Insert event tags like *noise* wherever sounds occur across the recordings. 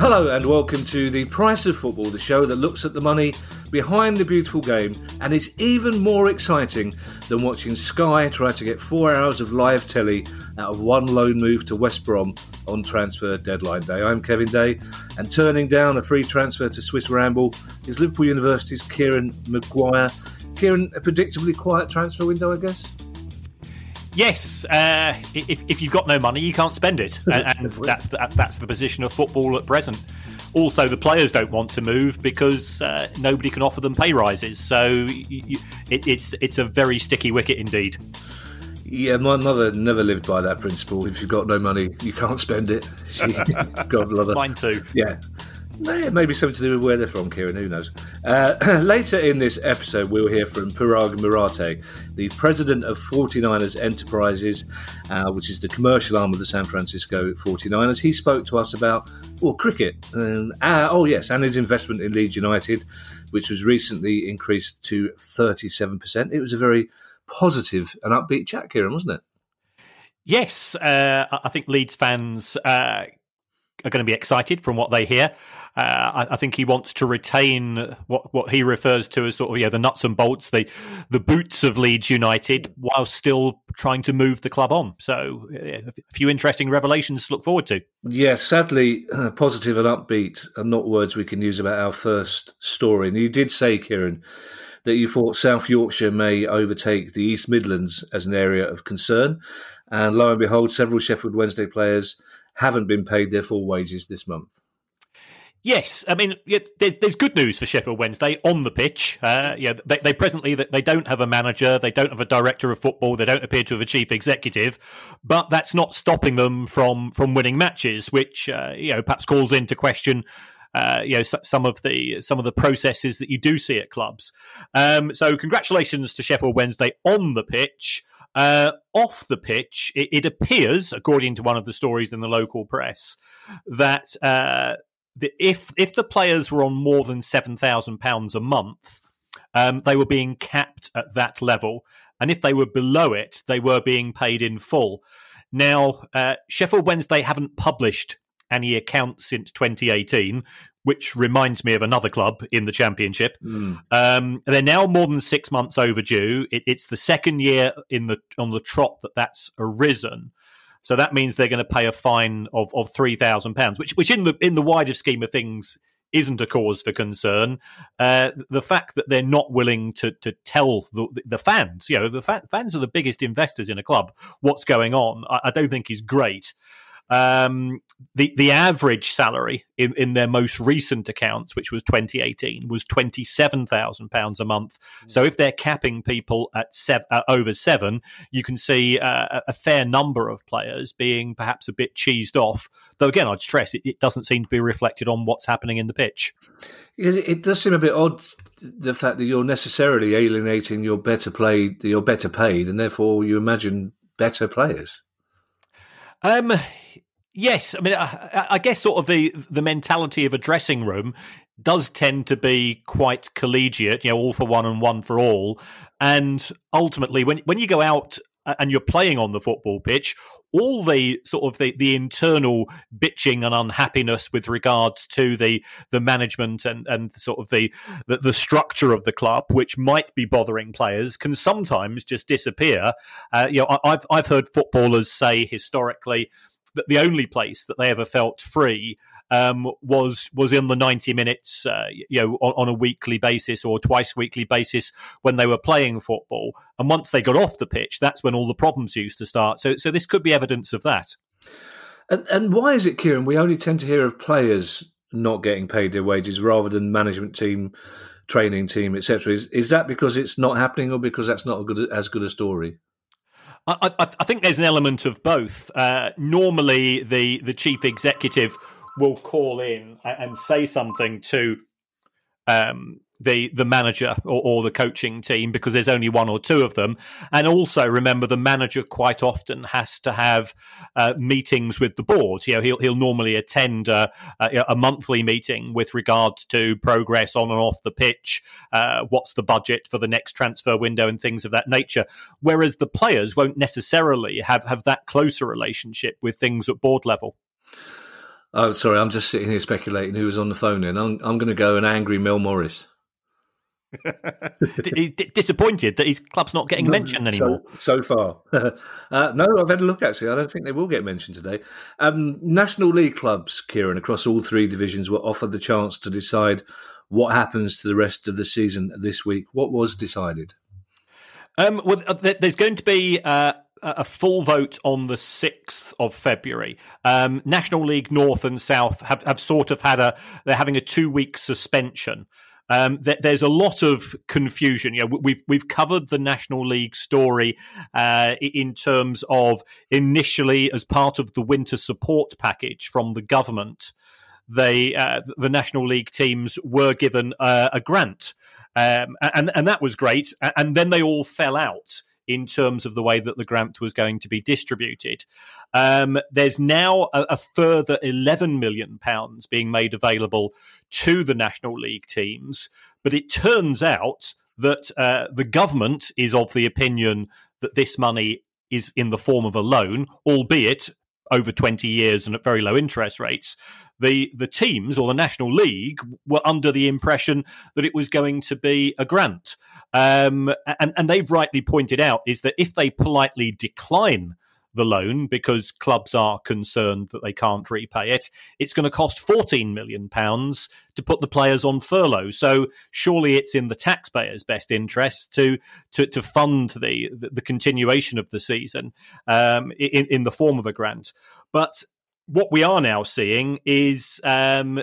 Hello and welcome to the Price of Football, the show that looks at the money behind the beautiful game and is even more exciting than watching Sky try to get four hours of live telly out of one loan move to West Brom on transfer deadline day. I'm Kevin Day, and turning down a free transfer to Swiss Ramble is Liverpool University's Kieran Maguire. Kieran, a predictably quiet transfer window, I guess? Yes, uh, if, if you've got no money, you can't spend it, *laughs* and, and that's the, that's the position of football at present. Also, the players don't want to move because uh, nobody can offer them pay rises. So you, it, it's it's a very sticky wicket indeed. Yeah, my mother never lived by that principle. If you've got no money, you can't spend it. She, *laughs* God love her. Mine too. Yeah. Maybe something to do with where they're from, Kieran. Who knows? Uh, *clears throat* later in this episode, we'll hear from Paraag Marathe, the president of 49ers Enterprises, uh, which is the commercial arm of the San Francisco 49ers. He spoke to us about, well, cricket. And, uh, oh, yes, and his investment in Leeds United, which was recently increased to 37%. It was a very positive and upbeat chat, Kieran, wasn't it? Yes, uh, I think Leeds fans uh, are going to be excited from what they hear. Uh, I, I, think he wants to retain what, what he refers to as sort of yeah the nuts and bolts, the the boots of Leeds United, while still trying to move the club on. So yeah, a few interesting revelations to look forward to. Yeah, sadly, uh, positive and upbeat are not words we can use about our first story. And you did say, Kieran, that you thought South Yorkshire may overtake the East Midlands as an area of concern. And lo and behold, several Sheffield Wednesday players haven't been paid their full wages this month. Yes, I mean there's, there's good news for Sheffield Wednesday on the pitch. Uh, yeah, they, they presently they don't have a manager, they don't have a director of football, they don't appear to have a chief executive, but that's not stopping them from from winning matches, which uh, you know perhaps calls into question. Uh, you know some of the some of the processes that you do see at clubs. Um, so congratulations to Sheffield Wednesday on the pitch. Uh, off the pitch, it, it, appears, according to one of the stories in the local press, that uh, the, if if the players were on more than seven thousand pounds a month, um, they were being capped at that level, and if they were below it, they were being paid in full. Now, uh, Sheffield Wednesday haven't published any accounts since 2018, which reminds me of another club in the championship. Mm. Um, they're now more than six months overdue. It, it's the second year in the on the trot that that's arisen. So that means they're going to pay a fine of, of three thousand pounds, which which in the in the wider scheme of things isn't a cause for concern. Uh, the fact that they're not willing to to tell the, the fans, you know, the fa- fans are the biggest investors in a club, what's going on, I, I don't think is great. Um, the the average salary in, in their most recent accounts, which was 2018, was 27,000 pounds a month. Mm. So if they're capping people at sev- uh, over seven, you can see uh, a fair number of players being perhaps a bit cheesed off. Though again, I'd stress it, it doesn't seem to be reflected on what's happening in the pitch. It does seem a bit odd the fact that you're necessarily alienating your better played, your better paid, and therefore you imagine better players. Um, yes, I mean, I, I, guess sort of the the mentality of a dressing room does tend to be quite collegiate, you know, all for one and one for all. And ultimately, when when you go out and you're playing on the football pitch, all the sort of the, the internal bitching and unhappiness with regards to the the management and, and sort of the, the, the structure of the club, which might be bothering players, can sometimes just disappear. Uh, you know, I've I've heard footballers say historically that the only place that they ever felt free um, was was in the 90 minutes, uh, you know, on, on, a weekly basis or twice weekly basis when they were playing football. And once they got off the pitch, that's when all the problems used to start. So, so this could be evidence of that. And, and why is it, Kieran? We only tend to hear of players not getting paid their wages rather than management team, training team, etc. Is is that because it's not happening, or because that's not a good as good a story? I, I, I think there's an element of both. Uh, normally, the the chief executive will call in and say something to um, the the manager or, or, the coaching team because there's only one or two of them. And also remember, the manager quite often has to have uh, meetings with the board. You know, he'll he'll normally attend a, a, a, monthly meeting with regards to progress on and off the pitch. Uh, what's the budget for the next transfer window and things of that nature. Whereas the players won't necessarily have have that closer relationship with things at board level. Oh, sorry, I'm just sitting here speculating who was on the phone. And I'm I'm going to go an angry Mel Morris. *laughs* disappointed that his club's not getting mentioned anymore. So, so far, *laughs* uh, no, I've had a look. Actually, I don't think they will get mentioned today. Um, National League clubs, Kieran, across all three divisions, were offered the chance to decide what happens to the rest of the season this week. What was decided? Um, well, there's going to be. Uh, a full vote on the 6th of February. Um, National League North and South have, have sort of had a, they're having a two week suspension um, th- there's a lot of confusion. You know, we've we've covered the National League story uh, in terms of initially as part of the winter support package from the government, they uh, the National League teams were given uh, a grant, um, and and that was great. And then they all fell out in terms of the way that the grant was going to be distributed. Um, there's now a, a, further 11 million pounds being made available to the National League teams. But it turns out that uh, the government is of the opinion that this money is in the form of a loan, albeit over 20 years and at very low interest rates. The, the teams or the National League were under the impression that it was going to be a grant. Um, and, and they've rightly pointed out is that if they politely decline the loan because clubs are concerned that they can't repay it. It's going to cost 14 million pounds to put the players on furlough. So surely it's in the taxpayers' best interest to to, to fund the, the, continuation of the season um, in in the form of a grant. But what we are now seeing is um,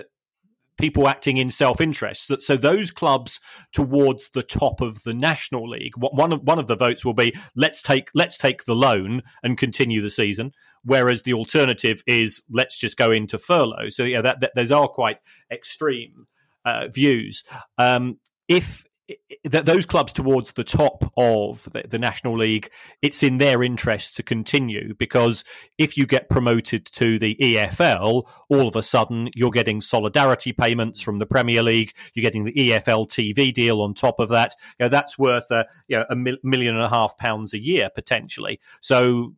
people acting in self-interest. So those clubs towards the top of the National League, one of one of the votes will be let's take let's take the loan and continue the season, whereas the alternative is let's just go into furlough. So yeah, that, that those are quite extreme uh, views. Um, if that those clubs towards the top of the, the, National League, it's in their interest to continue because if you get promoted to the EFL, all of a sudden you're getting solidarity payments from the Premier League. You're getting the EFL TV deal on top of that. You know, that's worth a, you know, a million and a half pounds a year potentially. So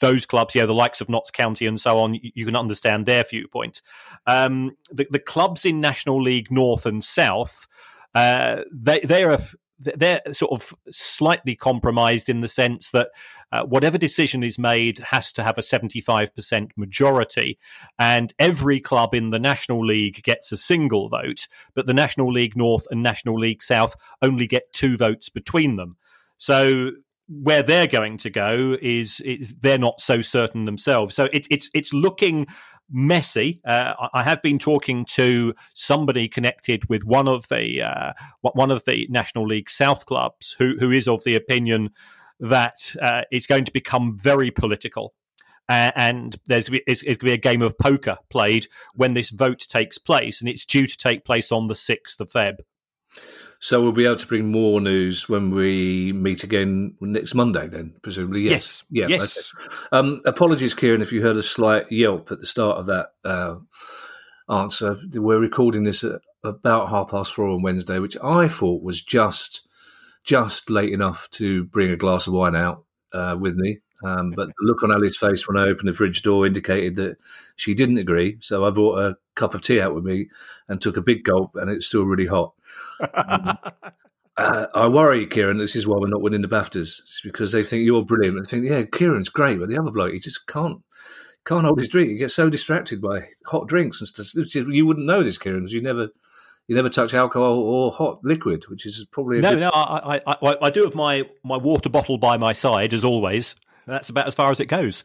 those clubs, yeah, the likes of Notts County and so on, you can understand their viewpoint. Um, the, the clubs in National League North and South uh, they they are they're sort of slightly compromised in the sense that uh, whatever decision is made has to have a 75% majority. And every club in the National League gets a single vote, but the National League North and National League South only get two votes between them. So where they're going to go is, is they're not so certain themselves. So it's it's it's looking messy. Uh, I have been talking to somebody connected with one of the uh, one of the National League South clubs who who is of the opinion that uh, it's going to become very political. and there's it's, it's going to be a game of poker played when this vote takes place, and it's due to take place on the sixth of Feb. So we'll be able to bring more news when we meet again next Monday, then presumably. Yes. yes. Yeah. Yes. Um, apologies, Kieran, if you heard a slight yelp at the start of that uh, answer. We're recording this at about half past four on Wednesday, which I thought was just just late enough to bring a glass of wine out uh, with me. Um, but the look on Ali's face when I opened the fridge door indicated that she didn't agree. So I brought a cup of tea out with me and took a big gulp, and it's still really hot. Um, uh, I worry, Kieran. This is why we're not winning the Baftas. It's because they think you're brilliant. They think, yeah, Kieran's great, but the other bloke, he just can't can't hold his drink. He gets so distracted by hot drinks and stuff. You wouldn't know this, Kieran, because you never you never touch alcohol or hot liquid, which is probably no, good... no. I, I, I, I do have my my water bottle by my side as always. That's about as far as it goes.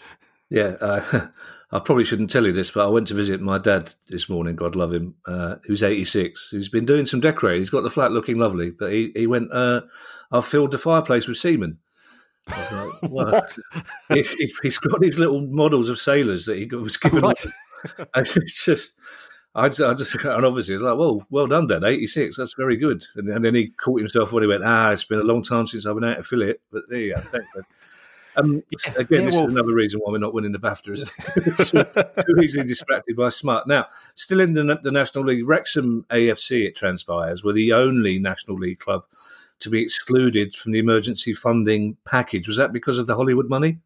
Yeah, uh, *laughs* I probably shouldn't tell you this, but I went to visit my dad this morning. God love him, uh, who's eighty six. Who's been doing some decorating. He's got the flat looking lovely, but he he went. Uh, I've filled the fireplace with semen. I was like, *laughs* *laughs* he, has got these little models of sailors that he was given. Right. *laughs* it's just I just, I just, and obviously it's like, well, well done, Dad. 86, that's very good. And, and, then he caught himself when he went, ah, it's been a long time since I've been out to fill it. But there you go. Um, *laughs* yeah, again, yeah, this well, is another reason why we're not winning the BAFTA, isn't it? *laughs* *laughs* too, too, easily distracted by smart. Now, still in the, the National League, Wrexham AFC, it transpires, were the only National League club to be excluded from the emergency funding package. Was that because of the Hollywood money?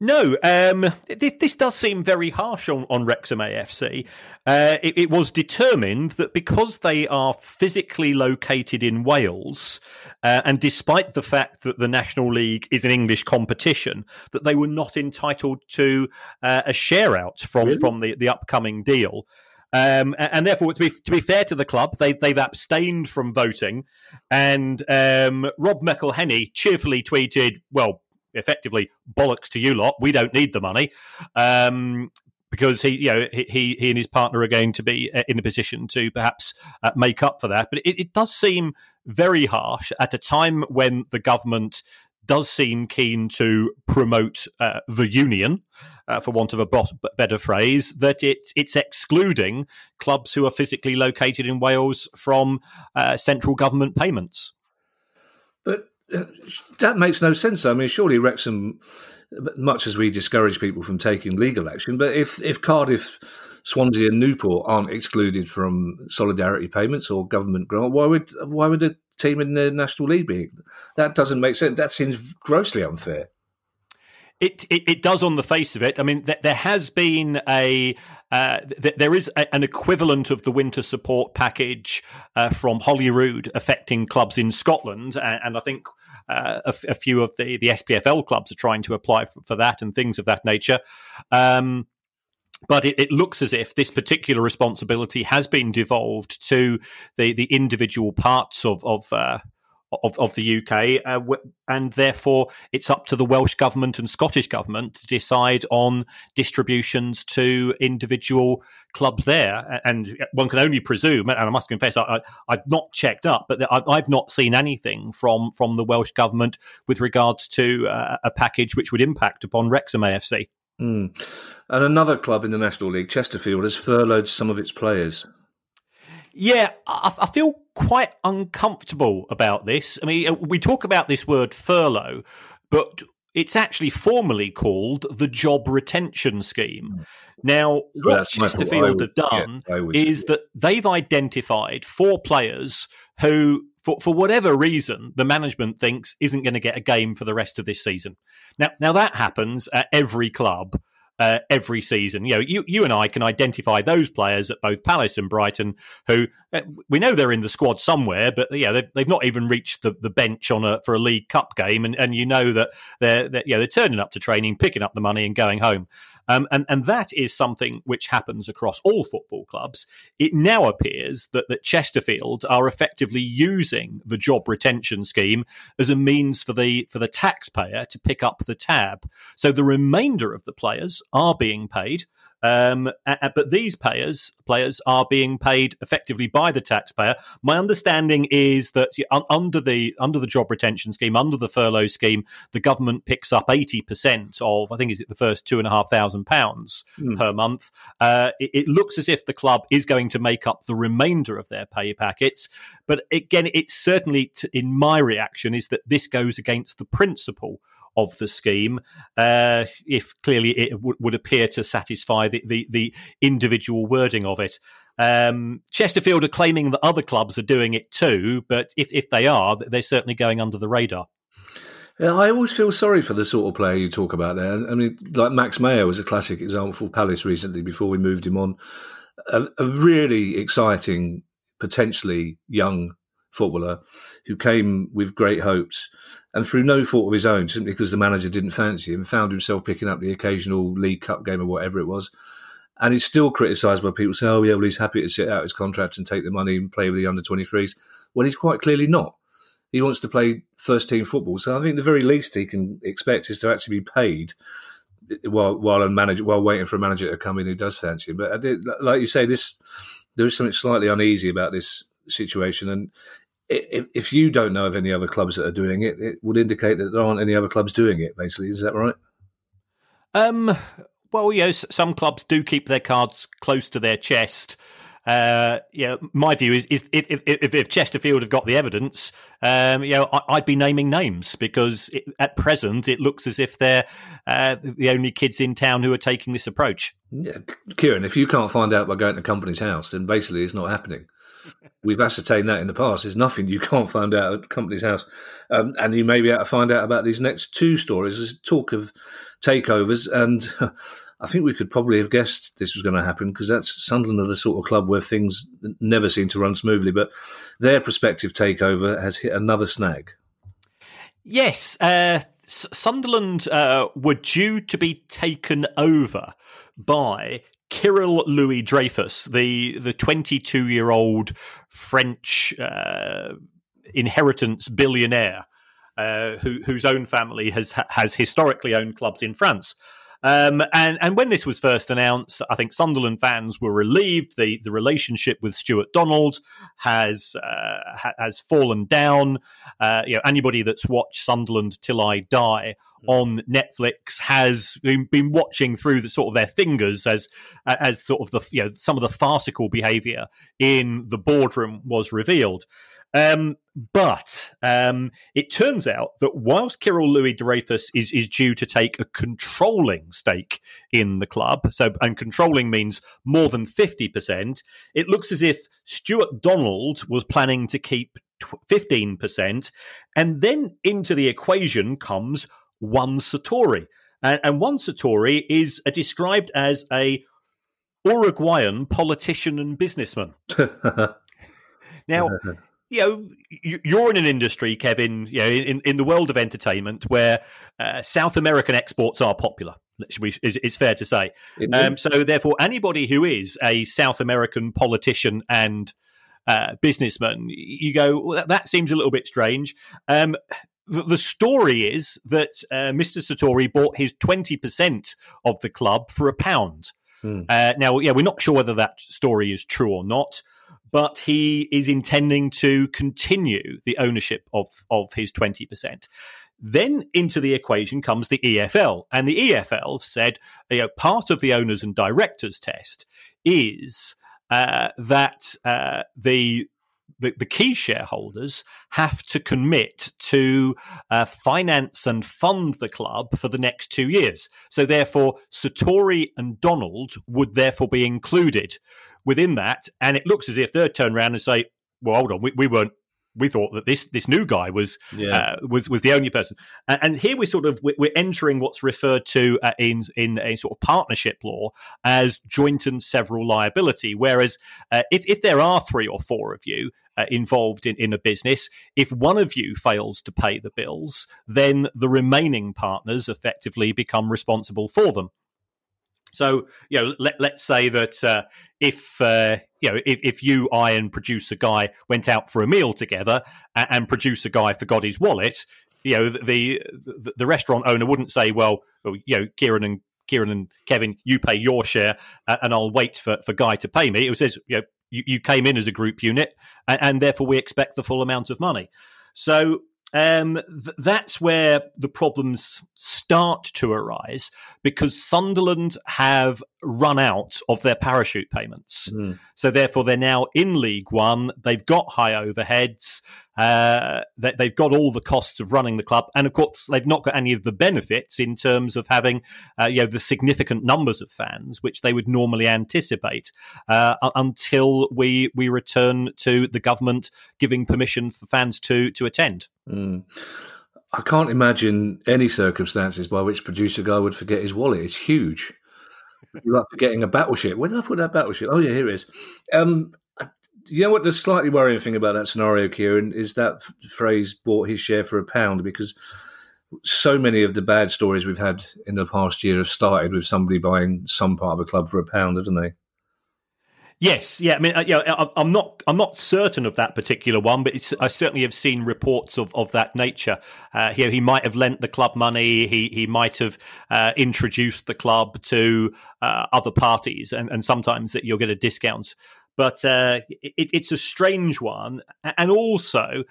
No, um, this, this, does seem very harsh on, on Wrexham AFC. Uh, it, it, was determined that because they are physically located in Wales, uh, and despite the fact that the National League is an English competition, that they were not entitled to uh, a share out from, really? from the, the upcoming deal. Um, and therefore, to be, to be fair to the club, they, they've abstained from voting. And um, Rob McElhenney cheerfully tweeted, well, effectively bollocks to you lot. We don't need the money. Um, because he, you know, he he and his partner are going to be uh, in a position to perhaps uh, make up for that. But it, it, does seem very harsh at a time when the government does seem keen to promote uh, the union, uh, for want of a better phrase, that it's it's excluding clubs who are physically located in Wales from uh, central government payments. But that makes no sense. I mean, surely Wrexham, much as we discourage people from taking legal action, but if if Cardiff, Swansea, and Newport aren't excluded from solidarity payments or government grant, why would why would a team in the National League be? That doesn't make sense. That seems grossly unfair. It, it, it does on the face of it. I mean, th- there has been a uh, th- there is a, an equivalent of the winter support package uh, from Holyrood affecting clubs in Scotland, and, and I think uh, a, few of the the SPFL clubs are trying to apply for, for that and things of that nature. Um, but it, it, looks as if this particular responsibility has been devolved to the the individual parts of of uh, of, of the UK, uh, and therefore it's up to the Welsh government and Scottish government to decide on distributions to individual clubs there. And one can only presume, and I must confess, I, have not checked up, but I've not seen anything from from the Welsh government with regards to uh, a package which would impact upon Wrexham AFC. Mm. And another club in the National League, Chesterfield, has furloughed some of its players. Yeah, I, I, feel quite uncomfortable about this. I mean, uh, we talk about this word furlough, but it's actually formally called the Job Retention Scheme. Hmm. Now, what That's Chesterfield have done is that they've identified four players who, for, for whatever reason, the management thinks isn't going to get a game for the rest of this season. Now, now that happens at every club uh, every season. You know, you, you and I can identify those players at both Palace and Brighton who uh, we know they're in the squad somewhere, but yeah, they've, they've not even reached the, the bench on a for a League Cup game, and, and you know that they're, they're yeah they're turning up to training, picking up the money, and going home. Um, and, and that is something which happens across all football clubs. It now appears that, that Chesterfield are effectively using the job retention scheme as a means for the for the taxpayer to pick up the tab. So the remainder of the players are being paid um, but these payers players are being paid effectively by the taxpayer. My understanding is that under the under the job retention scheme, under the furlough scheme, the government picks up eighty percent of I think is it the first two and a half thousand pounds mm. per month. Uh, it, it, looks as if the club is going to make up the remainder of their pay packets. But again, it's certainly in my reaction is that this goes against the principle of the scheme, uh, if clearly it w- would appear to satisfy the, the, the individual wording of it. Um, Chesterfield are claiming that other clubs are doing it too, but if, if they are, they're certainly going under the radar. Yeah, I always feel sorry for the sort of player you talk about there. I mean, like Max Meyer was a classic example for Palace recently before we moved him on. A, a really exciting, potentially young footballer who came with great hopes and through no fault of his own, simply because the manager didn't fancy him, found himself picking up the occasional League Cup game or whatever it was. And he's still criticised by people saying, oh, yeah, well, he's happy to sit out his contract and take the money and play with the under 23s. Well, he's quite clearly not he wants to play first team football. So I think the very least he can expect is to actually be paid while while manager while waiting for a manager to come in who does fancy him. But uh, did, like you say, this there is something slightly uneasy about this situation, and if, if you don't know of any other clubs that are doing it, it would indicate that there aren't any other clubs doing it. Basically, is that right? Um. Well, yes, some clubs do keep their cards close to their chest. Uh, yeah, my view is, is if, if, if, Chesterfield have got the evidence, um, you know, I, would be naming names because it, at present it looks as if they're uh, the only kids in town who are taking this approach. Yeah, Kieran, if you can't find out by going to the Companies House, then basically it's not happening. We've ascertained that in the past. There's nothing you *laughs* can't find out at Companies House, um, and you may be able to find out about these next two stories. There's talk of takeovers and. *laughs* I think we could probably have guessed this was going to happen because that's Sunderland are the sort of club where things never seem to run smoothly. But their prospective takeover has hit another snag. Yes, uh, S- Sunderland uh, were due to be taken over by Kyril Louis Dreyfus, the the 22 year old French uh, inheritance billionaire. Uh, who, whose own family has has historically owned clubs in France. Um, and and when this was first announced, I think Sunderland fans were relieved. the The relationship with Stewart Donald has uh, ha- has fallen down. Uh, you know, anybody that's watched Sunderland till I die on Netflix has been, been watching through the sort of their fingers as as sort of the you know some of the farcical behaviour in the boardroom was revealed. Um, but um, it turns out that whilst Kyril Louis Dreyfus is, is due to take a controlling stake in the club, so and controlling means more than 50%, it looks as if Stewart Donald was planning to keep 15%. And then into the equation comes Juan Sartori. And, and Juan Sartori is described as a Uruguayan politician and businessman. *laughs* now, you know, you're in an industry, Kevin, you know, in, in the world of entertainment where uh, South American exports are popular. It's fair to say. Um, so, therefore, anybody who is a South American politician and uh, businessman, you go, well, that, that, seems a little bit strange. Um, the, the, story is that uh, Mr. Sartori bought his 20% of the club for a pound. Hmm. Uh, now, yeah, we're not sure whether that story is true or not but he is intending to continue the ownership of, of his 20%. Then into the equation comes the EFL, and the EFL said you know, part of the owners and directors test is uh, that uh, the, the, the key shareholders have to commit to uh, finance and fund the club for the next two years. So therefore, Sartori and Donald would therefore be included within that, and it looks as if they'd turn around and say, "Well, hold on, we, we weren't." We thought that this this new guy was yeah. uh, was was the only person, and, and here we're sort of we're entering what's referred to uh, in in a sort of partnership law as joint and several liability. Whereas uh, if if there are three or four of you, uh, involved in, in a business. If one of you fails to pay the bills, then the remaining partners effectively become responsible for them. So, you know, let, let's say that uh, if uh, you know if, if you, I, and producer guy went out for a meal together, and, and producer guy forgot his wallet, you know, the, the, the restaurant owner wouldn't say, "Well, you know, Kieran and Kieran and Kevin, you pay your share, uh, and I'll wait for, for Guy to pay me." It says, you know, you, you came in as a group unit, and, and therefore we expect the full amount of money. So um, th- that's where the problems start to arise because Sunderland have run out of their parachute payments. Mm. So therefore, they're now in League One. They've got high overheads. Uh, they, have got all the costs of running the club, and of course, they've not got any of the benefits in terms of having, uh, you know, the significant numbers of fans which they would normally anticipate uh, until we we return to the government giving permission for fans to to attend. Mm. I can't imagine any circumstances by which producer guy would forget his wallet. It's huge. You're like forgetting a battleship. Where did I put that battleship? Oh yeah, here it is. Um, you know what? The slightly worrying thing about that scenario, Kieran, is that f- phrase "bought his share for a pound" because so many of the bad stories we've had in the past year have started with somebody buying some part of a club for a pound, haven't they? Yes, yeah. I mean, uh, yeah, I'm not, I'm not certain of that particular one, but I certainly have seen reports of, of that nature. Uh, he, he might have lent the club money. He he might have uh, introduced the club to uh, other parties, and, and sometimes that you'll get a discount. But uh, it, it's a strange one, and also,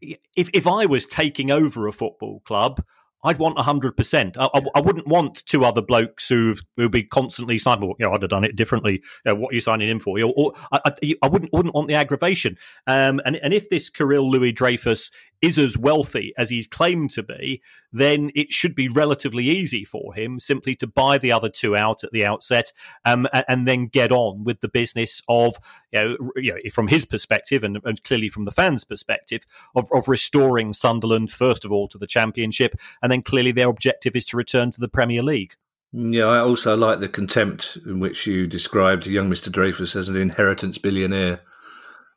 if if I was taking over a football club, I'd want 100%. I, I, I, wouldn't want two other blokes who who'd be constantly signing, you know, I'd have done it differently. You know, what are you signing in for? Or, or I, I, wouldn't, wouldn't want the aggravation. Um, and, and if this Kyril Louis Dreyfus is as wealthy as he's claimed to be, then it should be relatively easy for him simply to buy the other two out at the outset um, and then get on with the business of, you know, you know from his perspective and, and, clearly from the fans' perspective, of, of restoring Sunderland, first of all, to the Championship. And then clearly their objective is to return to the Premier League. Yeah, I also like the contempt in which you described young Mr. Dreyfus as an inheritance billionaire.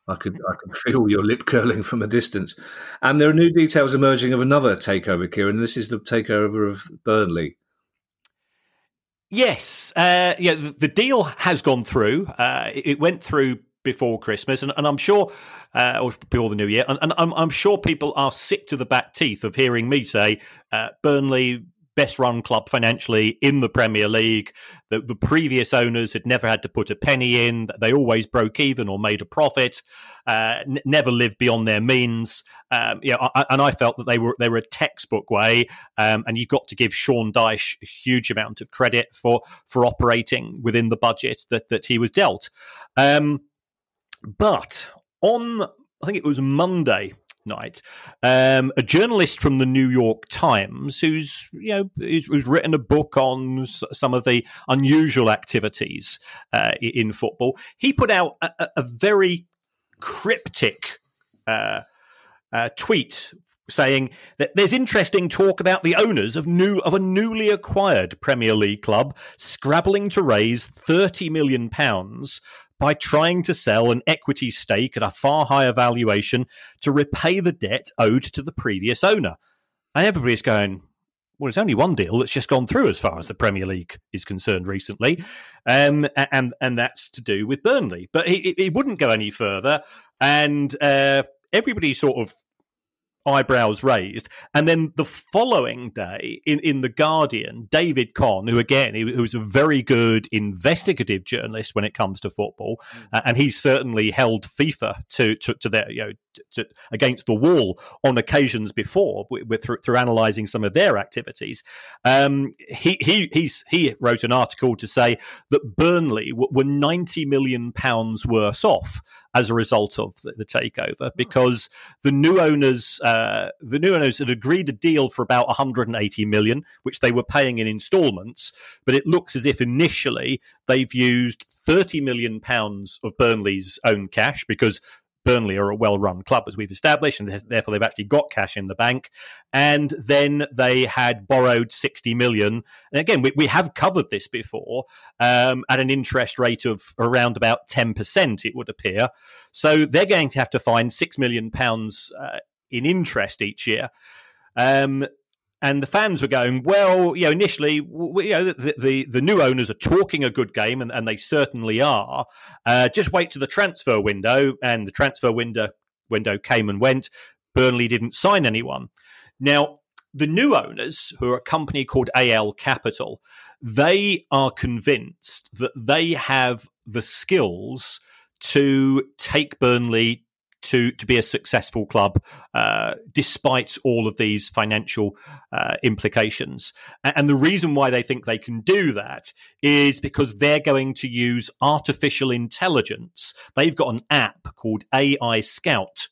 I could I could *laughs* feel your lip curling from a distance. And there are new details emerging of another takeover, Kieran. This is the takeover of Burnley. Yes, uh, yeah. The, deal has gone through. Uh, it went through before Christmas, and, and I'm sure, uh, or before the New Year, and, and I'm, I'm, sure people are sick to the back teeth of hearing me say uh, Burnley best run club financially in the Premier League. The, the previous owners had never had to put a penny in. They always broke even or made a profit. Uh, n- never lived beyond their means. Um, you know, I, and I felt that they were they were a textbook way. Um, and you've got to give Sean Dyche a huge amount of credit for for operating within the budget that that he was dealt. Um, but on I think it was Monday night. Um, a journalist from the New York Times, who's you know who's, who's written a book on some of the unusual activities uh, in football, he put out a, a very cryptic uh, uh, tweet saying that there's interesting talk about the owners of new of a newly acquired Premier League club scrabbling to raise 30 million pounds by trying to sell an equity stake at a far higher valuation to repay the debt owed to the previous owner. And everybody's going, well, it's only one deal that's just gone through as far as the Premier League is concerned recently, um, and and that's to do with Burnley. But he, he wouldn't go any further, and uh, everybody sort of eyebrows raised. And then the following day in, in The Guardian, David Conn, who again, he, who's a very good investigative journalist when it comes to football, mm. uh, and he's certainly held FIFA to, to, to their, you know, to, against the wall on occasions before with, with through, through analysing some of their activities. Um, he he he's, he wrote an article to say that Burnley w- were ninety million pounds worse off as a result of the, the takeover because the new owners uh, the new owners had agreed a deal for about 180 million which they were paying in installments but it looks as if initially they've used 30 million pounds of Burnley's own cash because Burnley are a well run club, as we've established, and therefore they've actually got cash in the bank. And then they had borrowed 60 million. And again, we, we have covered this before um, at an interest rate of around about 10%, it would appear. So they're going to have to find £6 million uh, in interest each year. Um, and the fans were going, well, you know, initially, you know, the, the, the new owners are talking a good game, and, and they certainly are. Uh, just wait to the transfer window, and the transfer window window came and went. Burnley didn't sign anyone. Now, the new owners, who are a company called ALK Capital, they are convinced that they have the skills to take Burnley to to be a successful club uh, despite all of these financial uh, implications. And the reason why they think they can do that is because they're going to use artificial intelligence. They've got an app called AI Scout.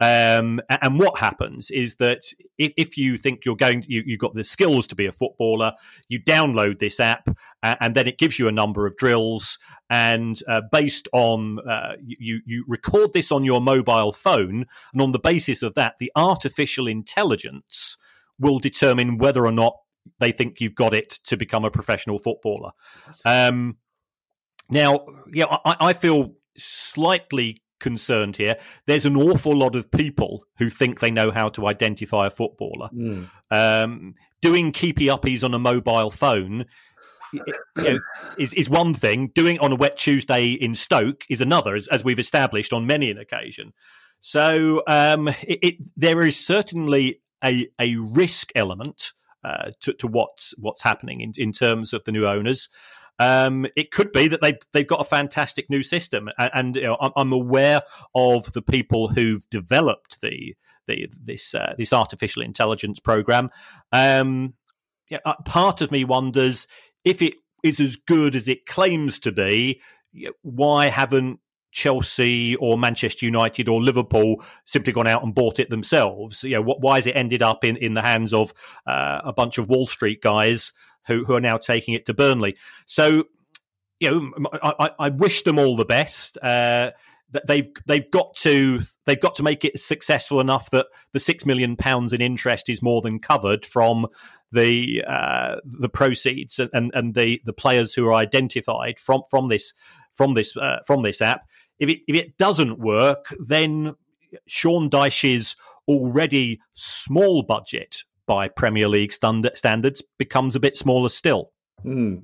Um, and what happens is that if, if you think you're going, you, you've got the skills to be a footballer, you download this app, uh, and then it gives you a number of drills. And uh, based on uh, you, you record this on your mobile phone, and on the basis of that, the artificial intelligence will determine whether or not they think you've got it to become a professional footballer. Um, now, yeah, I, I feel slightly concerned here. There's an awful lot of people who think they know how to identify a footballer. Mm. Um, doing keepy uppies on a mobile phone you know, is is one thing. Doing it on a wet Tuesday in Stoke is another, as, as we've established on many an occasion. So um, it, it, there is certainly a a risk element uh, to, to what's what's happening in, in terms of the new owners. Um, it could be that they've they've got a fantastic new system, and, and you know, I'm aware of the people who've developed the the this uh, this artificial intelligence program. Um, yeah, uh, part of me wonders if it is as good as it claims to be. Why haven't Chelsea or Manchester United or Liverpool simply gone out and bought it themselves? You know, why has it ended up in, in the hands of uh, a bunch of Wall Street guys who, who are now taking it to Burnley. So, you know, I, I wish them all the best. Uh, they've they've got to they've got to make it successful enough that the six million pounds in interest is more than covered from the uh, the proceeds and and the the players who are identified from from this from this uh, from this app. If it if it doesn't work, then Sean Dyche's already small budget by Premier League standards becomes a bit smaller still. Mm.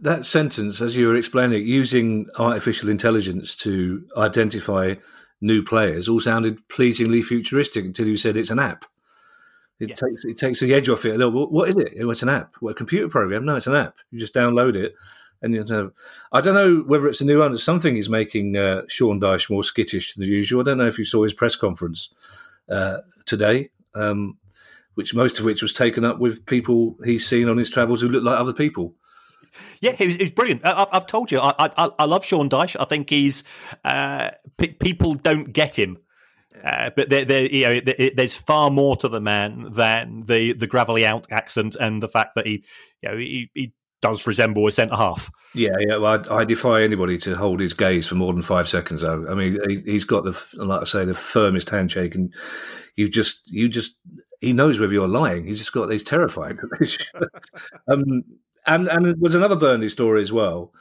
That sentence, as you were explaining, using artificial intelligence to identify new players, all sounded pleasingly futuristic until you said it's an app. It yeah. takes it takes the edge off it a little. What is it? Oh, it's an app. What a computer program? No, it's an app. You just download it, and you know. I don't know whether it's a new one. Something is making uh, Sean Dyche more skittish than usual. I don't know if you saw his press conference uh, today um, which most of which was taken up with people he's seen on his travels who look like other people. Yeah, he was, he was brilliant. I, have told you, I, I, I, love Sean Dyche. I think he's uh, p- people don't get him. Uh, but there, there, you know, there, there's far more to the man than the the gravelly out accent and the fact that he, you know, he, he does resemble a centre half. Yeah, yeah. Well, I, I, defy anybody to hold his gaze for more than five seconds. Though, I mean, he, has got the, like I say, the firmest handshake, and you just, you just he knows whether you're lying. He's just got he's terrified. *laughs* um, and and there was another Burnley story as well.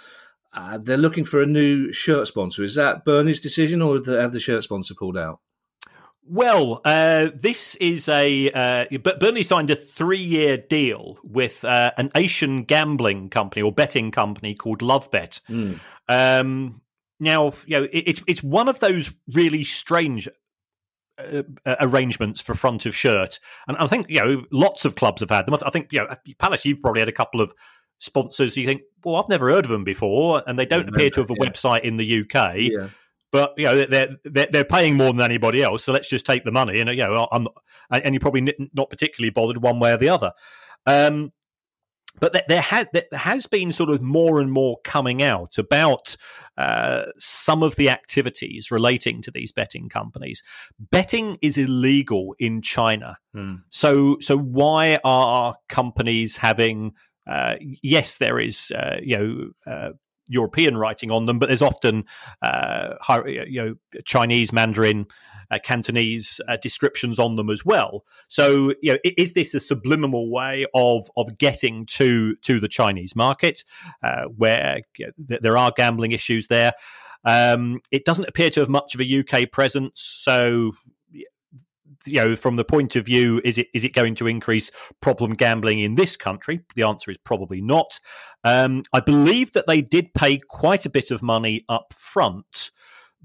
Uh, they're looking for a new shirt sponsor. Is that Burnley's decision, or have the shirt sponsor pulled out? Well, uh, this is a. Uh, but Burnley signed a three-year deal with uh, an Asian gambling company or betting company called LoveBet. Mm. Um, now, you know, it, it's it's one of those really strange uh, uh, arrangements for front of shirt, and I think you know lots of clubs have had them. I think you know Palace, you've probably had a couple of sponsors. You think, well, I've never heard of them before, and they don't appear to have a yeah. website in the UK. Yeah. But you know they're, they're they're paying more than anybody else, so let's just take the money. And you know, I'm and you're probably not particularly bothered one way or the other. Um, but there has there has been sort of more and more coming out about uh, some of the activities relating to these betting companies. Betting is illegal in China, mm. so so why are companies having? Uh, yes, there is uh, you know. Uh, European writing on them, but there's often, uh, you know, Chinese Mandarin uh, Cantonese uh, descriptions on them as well. So, you know, is this a subliminal way of of getting to to the Chinese market, uh, where you know, there are gambling issues there? Um, it doesn't appear to have much of a UK presence, so you know, from the point of view, is it is it going to increase problem gambling in this country? The answer is probably not. Um, I believe that they did pay quite a bit of money up front,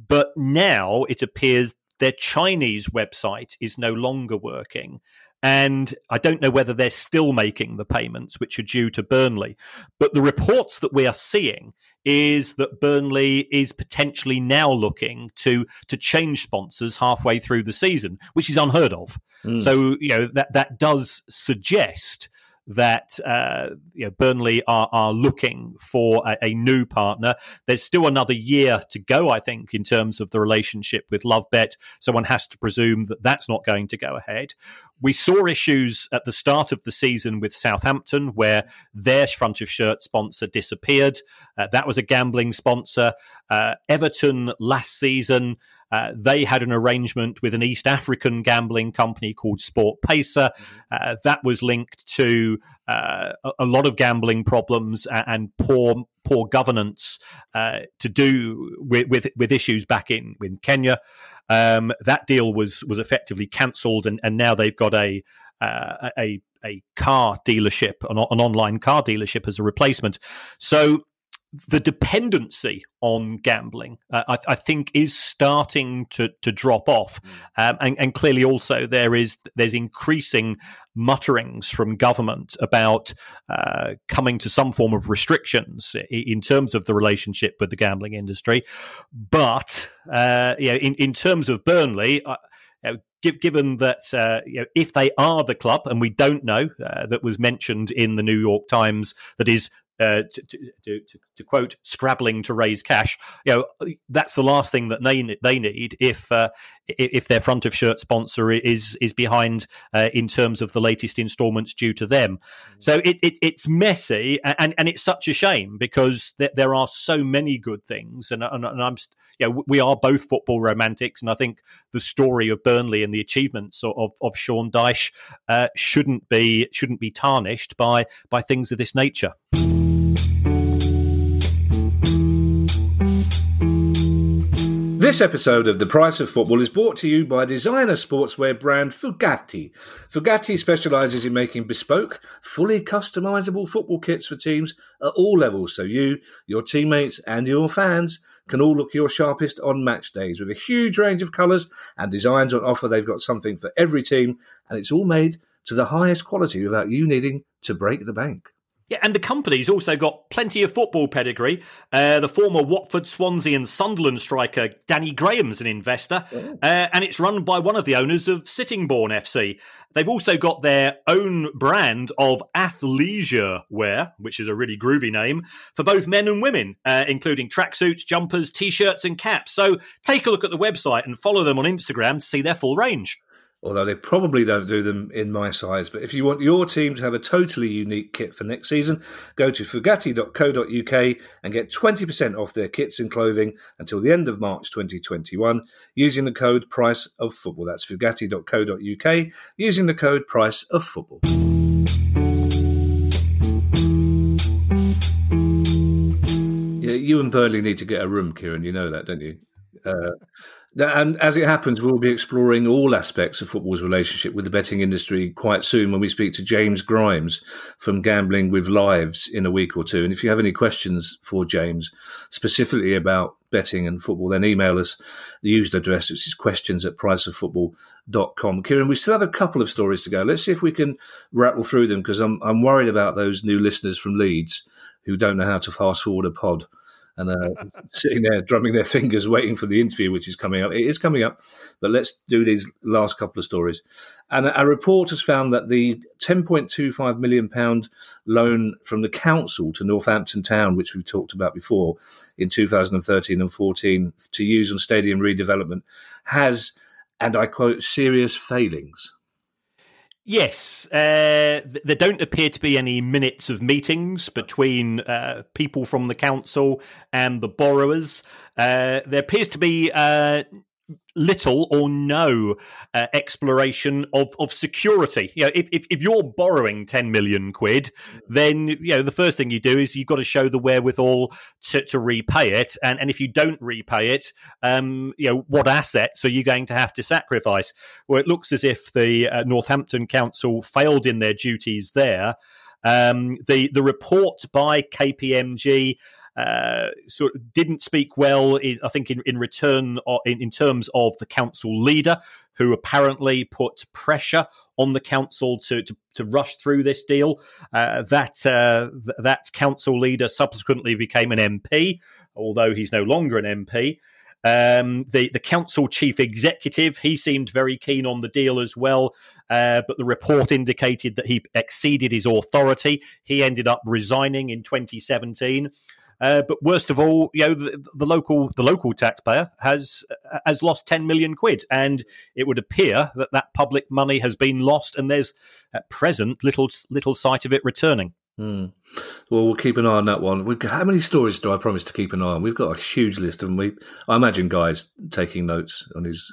but now it appears their Chinese website is no longer working. And I don't know whether they're still making the payments which are due to Burnley. But the reports that we are seeing is that Burnley is potentially now looking to to change sponsors halfway through the season, which is unheard of. Mm. So, you know, that that does suggest that uh, you know, Burnley are, are looking for a, a, new partner. There's still another year to go, I think, in terms of the relationship with Lovebet. So one has to presume that that's not going to go ahead. We saw issues at the start of the season with Southampton, where their front of shirt sponsor disappeared. Uh, that was a gambling sponsor. Uh, Everton last season uh, they had an arrangement with an East African gambling company called SportPesa. Mm-hmm. Uh, that was linked to uh, a, lot of gambling problems and, poor poor governance uh, to do with, with, with issues back in in Kenya. Um, that deal was was effectively cancelled, and, and now they've got a uh, a a car dealership, an, an online car dealership as a replacement. So the dependency on gambling, uh, I, I, think, is starting to to drop off, mm. um, and, and, clearly also there is there's increasing mutterings from government about uh, coming to some form of restrictions in terms of the relationship with the gambling industry. But uh, you know, in in terms of Burnley. Uh, given that uh, you know, if they are the club, and we don't know, uh, that was mentioned in the New York Times, that is uh, to, to, to, to, quote, scrabbling to raise cash. You know, that's the last thing that they they need if uh, if their front of shirt sponsor is is behind uh, in terms of the latest instalments due to them. Mm-hmm. So it, it, it's messy and and it's such a shame because th- there are so many good things and, and, and I'm you know, we are both football romantics and I think the story of Burnley and the achievements of of, of Sean Dyche uh, shouldn't be shouldn't be tarnished by by things of this nature. This episode of The Price of Football is brought to you by designer sportswear brand Fugati. Fugati specialises in making bespoke, fully customisable football kits for teams at all levels so you, your teammates, and your fans can all look your sharpest on match days. With a huge range of colours and designs on offer, they've got something for every team, and it's all made to the highest quality without you needing to break the bank. Yeah, and the company's also got plenty of football pedigree. Uh, the former Watford, Swansea, and Sunderland striker Danny Graham's an investor, oh. uh, and it's run by one of the owners of Sittingbourne FC. They've also got their own brand of athleisure wear, which is a really groovy name for both men and women, uh, including tracksuits, jumpers, t-shirts, and caps. So take a look at the website and follow them on Instagram to see their full range although they probably don't do them in my size. But if you want your team to have a totally unique kit for next season, go to fugati.co.uk and get 20% off their kits and clothing until the end of March 2021 using the code price of football. That's fugati.co.uk using the code price of football. Yeah, you and Burnley need to get a room, Kieran. You know that, don't you? Uh, and as it happens, we'll be exploring all aspects of football's relationship with the betting industry quite soon when we speak to James Grimes from Gambling with Lives in a week or two. And if you have any questions for James specifically about betting and football, then email us the used address, which is questions at priceoffootball.com. Kieran, we still have a couple of stories to go. Let's see if we can rattle through them because I'm, I'm worried about those new listeners from Leeds who don't know how to fast forward a pod and uh, sitting there drumming their fingers, waiting for the interview, which is coming up. It is coming up, but let's do these last couple of stories. And a report has found that the 10.25 million pound loan from the council to Northampton Town, which we've talked about before in 2013 and 14, to use on stadium redevelopment, has, and I quote, serious failings. Yes, uh, there don't appear to be any minutes of meetings between uh, people from the council and the borrowers. Uh, there appears to be uh, little or no uh, exploration of, of security. You know, if, if, if, you're borrowing 10 million quid, then, you know, the first thing you do is you've got to show the wherewithal to, to repay it. And, and if you don't repay it, um, you know, what assets are you going to have to sacrifice? Well, it looks as if the uh, Northampton Council failed in their duties there. Um, the, the report by KPMG uh, sort of didn't speak well. In, I think in, in return, in, in terms of the council leader, who apparently put pressure on the council to to, to rush through this deal. Uh, that uh, th- that council leader subsequently became an MP, although he's no longer an MP. Um, the the council chief executive he seemed very keen on the deal as well, uh, but the report indicated that he exceeded his authority. He ended up resigning in 2017. Uh, but worst of all, you know, the, the, local the local taxpayer has has lost ten million quid, and it would appear that that public money has been lost, and there's at present little little sight of it returning. Hmm. Well, we'll keep an eye on that one. We've, how many stories do I promise to keep an eye on? We've got a huge list, and we I imagine guys taking notes on his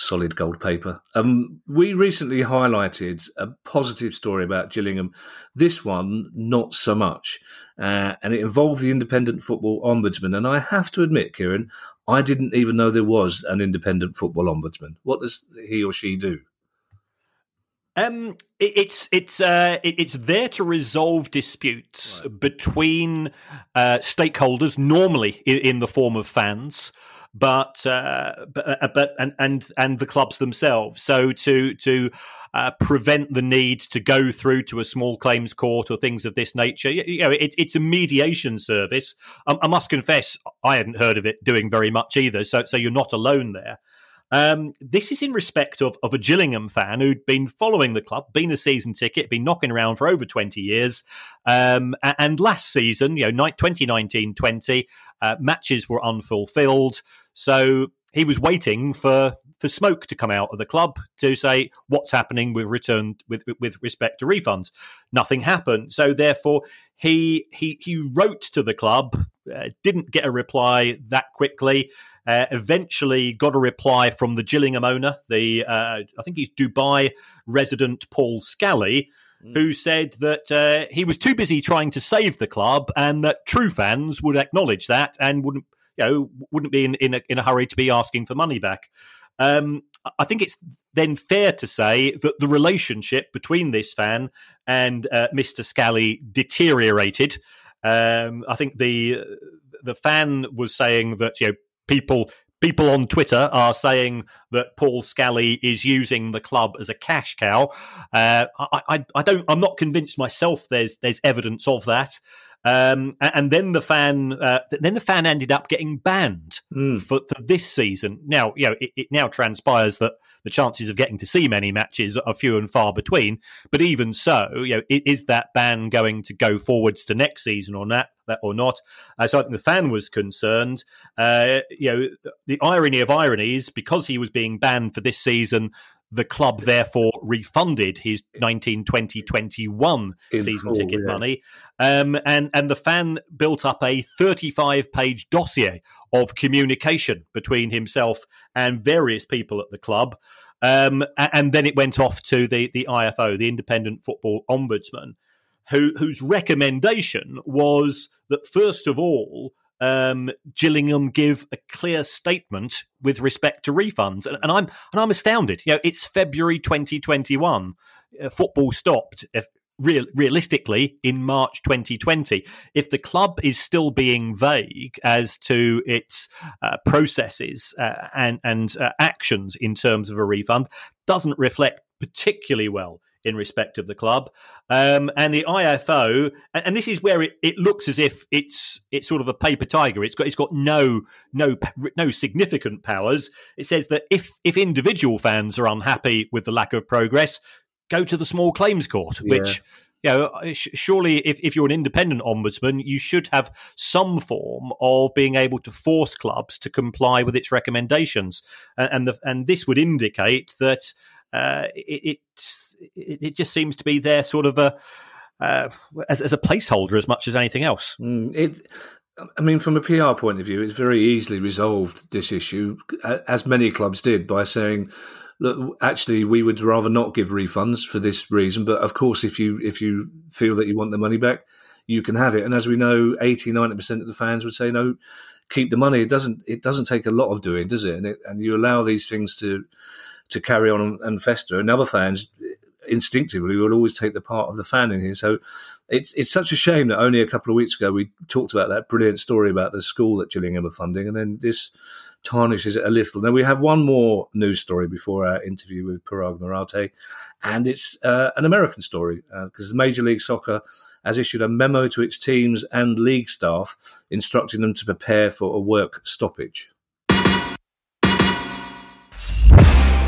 solid gold paper. Um, we recently highlighted a positive story about Gillingham. This one, not so much. Uh, and it involved the Independent Football Ombudsman. And I have to admit, Kieran, I didn't even know there was an Independent Football Ombudsman. What does he or she do? Um, it, it's it's uh, it, it's there to resolve disputes right. between uh, stakeholders, normally in, in, the form of fans, but uh, but uh, but and and and the clubs themselves. So to to uh, prevent the need to go through to a small claims court or things of this nature. You, you know, it, it's a mediation service. Um, I must confess, I hadn't heard of it doing very much either. So so you're not alone there. Um, this is in respect of, of a Gillingham fan who'd been following the club, been a season ticket, been knocking around for over 20 years. Um, and last season, you know, 2019 20, uh, matches were unfulfilled. So he was waiting for for smoke to come out of the club to say what's happening with return with with respect to refunds. Nothing happened, so therefore he he he wrote to the club, uh, didn't get a reply that quickly. Uh, eventually, got a reply from the Gillingham owner, the uh, I think he's Dubai resident Paul Scally, mm. who said that uh, he was too busy trying to save the club, and that true fans would acknowledge that and wouldn't you know wouldn't be in in a, in a hurry to be asking for money back. Um, I think it's then fair to say that the relationship between this fan and uh, Mr. Scally deteriorated. Um, I think the the fan was saying that you know people people on Twitter are saying that Paul Scally is using the club as a cash cow. Uh, I, I, I, don't. I'm not convinced myself. There's there's evidence of that. Um, and then the fan, uh, then the fan ended up getting banned mm. for, for, this season. Now, you know, it, it, now transpires that the chances of getting to see many matches are few and far between. But even so, you know, is that ban going to go forwards to next season or not? Or not? Uh, so I think the fan was concerned. Uh, you know, the irony of ironies, because he was being banned for this season, the club therefore refunded his 1920 21 season ticket yeah. money. Um, and, and the fan built up a 35 page dossier of communication between himself and various people at the club. Um, and then it went off to the, the IFO, the Independent Football Ombudsman, who, whose recommendation was that, first of all, um, Gillingham give a clear statement with respect to refunds, and, and I'm and I'm astounded. You know, it's February 2021. Uh, football stopped. If, real, realistically, in March 2020, if the club is still being vague as to its uh, processes uh, and and uh, actions in terms of a refund, doesn't reflect particularly well in respect of the club. Um, and the IFO, and, and, this is where it, it looks as if it's it's sort of a paper tiger. It's got it's got no no no significant powers. It says that if if individual fans are unhappy with the lack of progress, go to the small claims court, yeah. which you know, surely if, if you're an independent ombudsman, you should have some form of being able to force clubs to comply with its recommendations, and and, the, and this would indicate that uh, it, it, it just seems to be there sort of a uh, as, as a placeholder as much as anything else. Mm, it, I mean, from a PR point of view, it's very easily resolved this issue, as many clubs did, by saying, "Look, actually, we would rather not give refunds for this reason, but of course, if you if you feel that you want the money back, you can have it." And as we know, 80 90 percent of the fans would say, "No, keep the money." It doesn't it doesn't take a lot of doing, does it? And, it, and you allow these things to to carry on and fester. And other fans instinctively will always take the part of the fan in here. So it's it's such a shame that only a couple of weeks ago we talked about that brilliant story about the school that Gillingham are funding, and then this tarnishes it a little. Now we have one more news story before our interview with Paraag Marathe, and it's uh, an American story because uh, Major League Soccer has issued a memo to its teams and league staff instructing them to prepare for a work stoppage.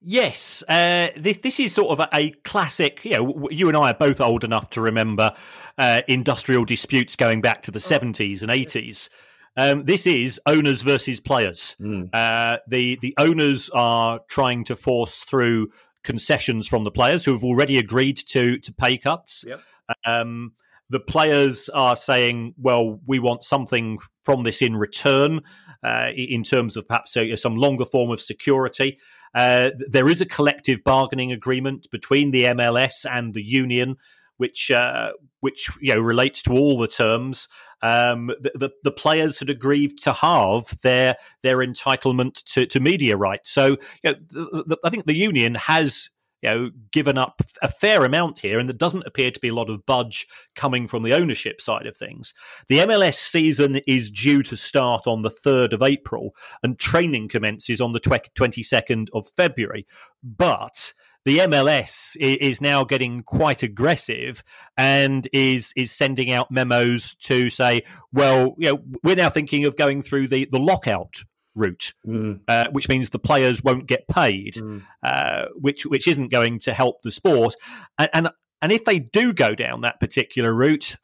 Yes, uh, this this is sort of a, a, classic. You know, you and I are both old enough to remember uh, industrial disputes going back to the seventies and eighties. Um, this is owners versus players. Mm. Uh, the the owners are trying to force through concessions from the players who have already agreed to to pay cuts. Yep. Um, the players are saying, "Well, we want something from this in return, uh, in terms of perhaps uh, some longer form of security." Uh, there is a collective bargaining agreement between the MLS and the union, which uh, which you know relates to all the terms. Um, the, the, the players had agreed to halve their their entitlement to, to media rights. So you know, the, I think the union has you know, given up a fair amount here, and there doesn't appear to be a lot of budge coming from the ownership side of things. The MLS season is due to start on the 3rd of April, and training commences on the 22nd of February. But the MLS is now getting quite aggressive and is is sending out memos to say, well, you know, we're now thinking of going through the, the lockout route, mm. uh, which means the players won't get paid, mm. uh, which which isn't going to help the sport. And, and, and if they do go down that particular route,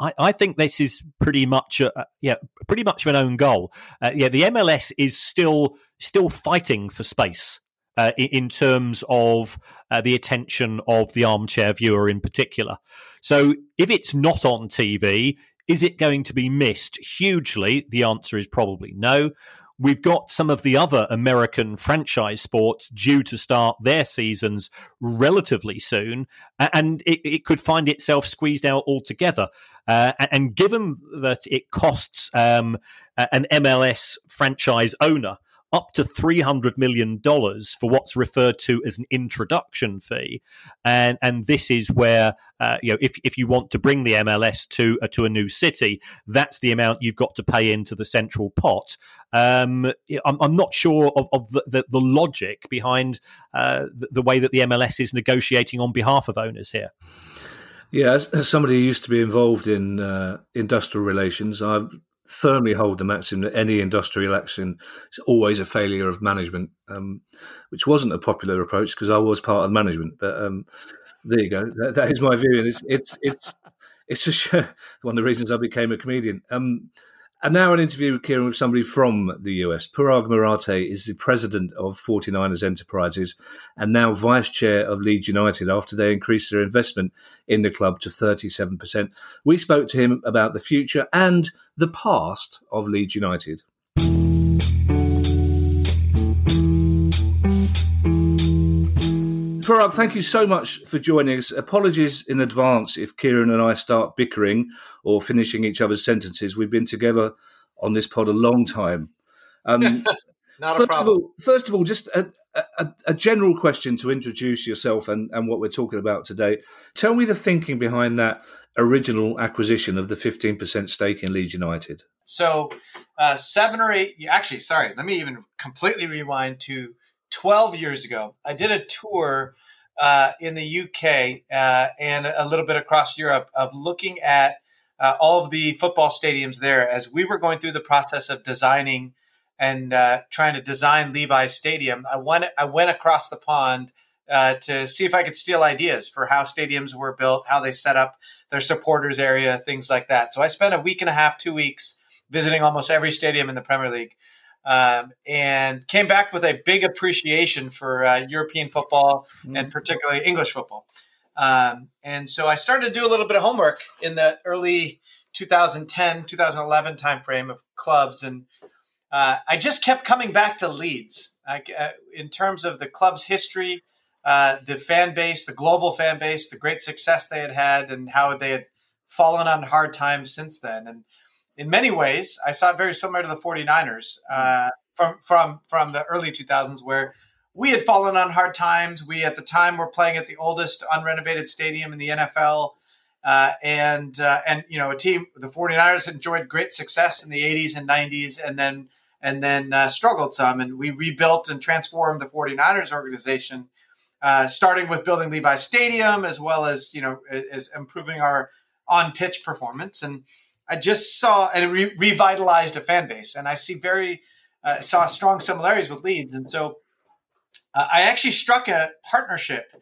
I, I think this is pretty much a, yeah pretty much an own goal. Uh, yeah, the MLS is still still fighting for space. Uh, in terms of uh, the attention of the armchair viewer in particular. So if it's not on TV, is it going to be missed hugely? The answer is probably no. We've got some of the other American franchise sports due to start their seasons relatively soon, and it, it could find itself squeezed out altogether. Uh, and given that it costs um, an MLS franchise owner up to $300 million for what's referred to as an introduction fee. And, and this is where, uh, you know, if, if you want to bring the MLS to, uh, to a new city, that's the amount you've got to pay into the central pot. Um, I'm, I'm, not sure of, of the, the, the, logic behind uh, the, the way that the MLS is negotiating on behalf of owners here. Yeah, as, as, somebody who used to be involved in uh, industrial relations, I've firmly hold the maxim that any industrial action is always a failure of management, um, which wasn't a popular approach because I was part of management. But um, there you go. That, that is my view, and it's it's it's it's a show, *laughs* one of the reasons I became a comedian. Um, and now an interview with Kieran with somebody from the US. Paraag Marathe is the president of 49ers Enterprises and now vice chair of Leeds United after they increased their investment in the club to 37%. We spoke to him about the future and the past of Leeds United. Paraag, thank you so much for joining us. Apologies in advance if Kieran and I start bickering or finishing each other's sentences. We've been together on this pod a long time. Um, *laughs* first of all, first of all, just a, a, a, general question to introduce yourself and, and what we're talking about today. Tell me the thinking behind that original acquisition of the 15% stake in Leeds United. So, uh, seven or eight, actually, sorry, let me even completely rewind to 12 years ago, I did a tour uh, in the UK uh, and a little bit across Europe of looking at uh, all of the football stadiums there as we were going through the process of designing and uh, trying to design Levi's Stadium. I went, I went across the pond uh, to see if I could steal ideas for how stadiums were built, how they set up their supporters area, things like that. So I spent a week and a half, two weeks visiting almost every stadium in the Premier League um, and came back with a big appreciation for uh, European football mm-hmm. and particularly English football. Um, and so I started to do a little bit of homework in the early 2010, 2011 timeframe of clubs, and uh, I just kept coming back to Leeds. uh, in terms of the club's history, uh, the fan base, the global fan base, the great success they had had, and how they had fallen on hard times since then. And in many ways, I saw it very similar to the 49ers uh, from from from the early 2000s, where we had fallen on hard times. We at the time were playing at the oldest unrenovated stadium in the NFL. Uh, and uh, and you know a team the 49ers enjoyed great success in the 80s and 90s and then and then uh, struggled some and we rebuilt and transformed the 49ers organization uh, starting with building Levi Stadium as well as you know as improving our on pitch performance and I just saw and re- revitalized a fan base and I see very uh, saw strong similarities with Leeds and so uh, I actually struck a partnership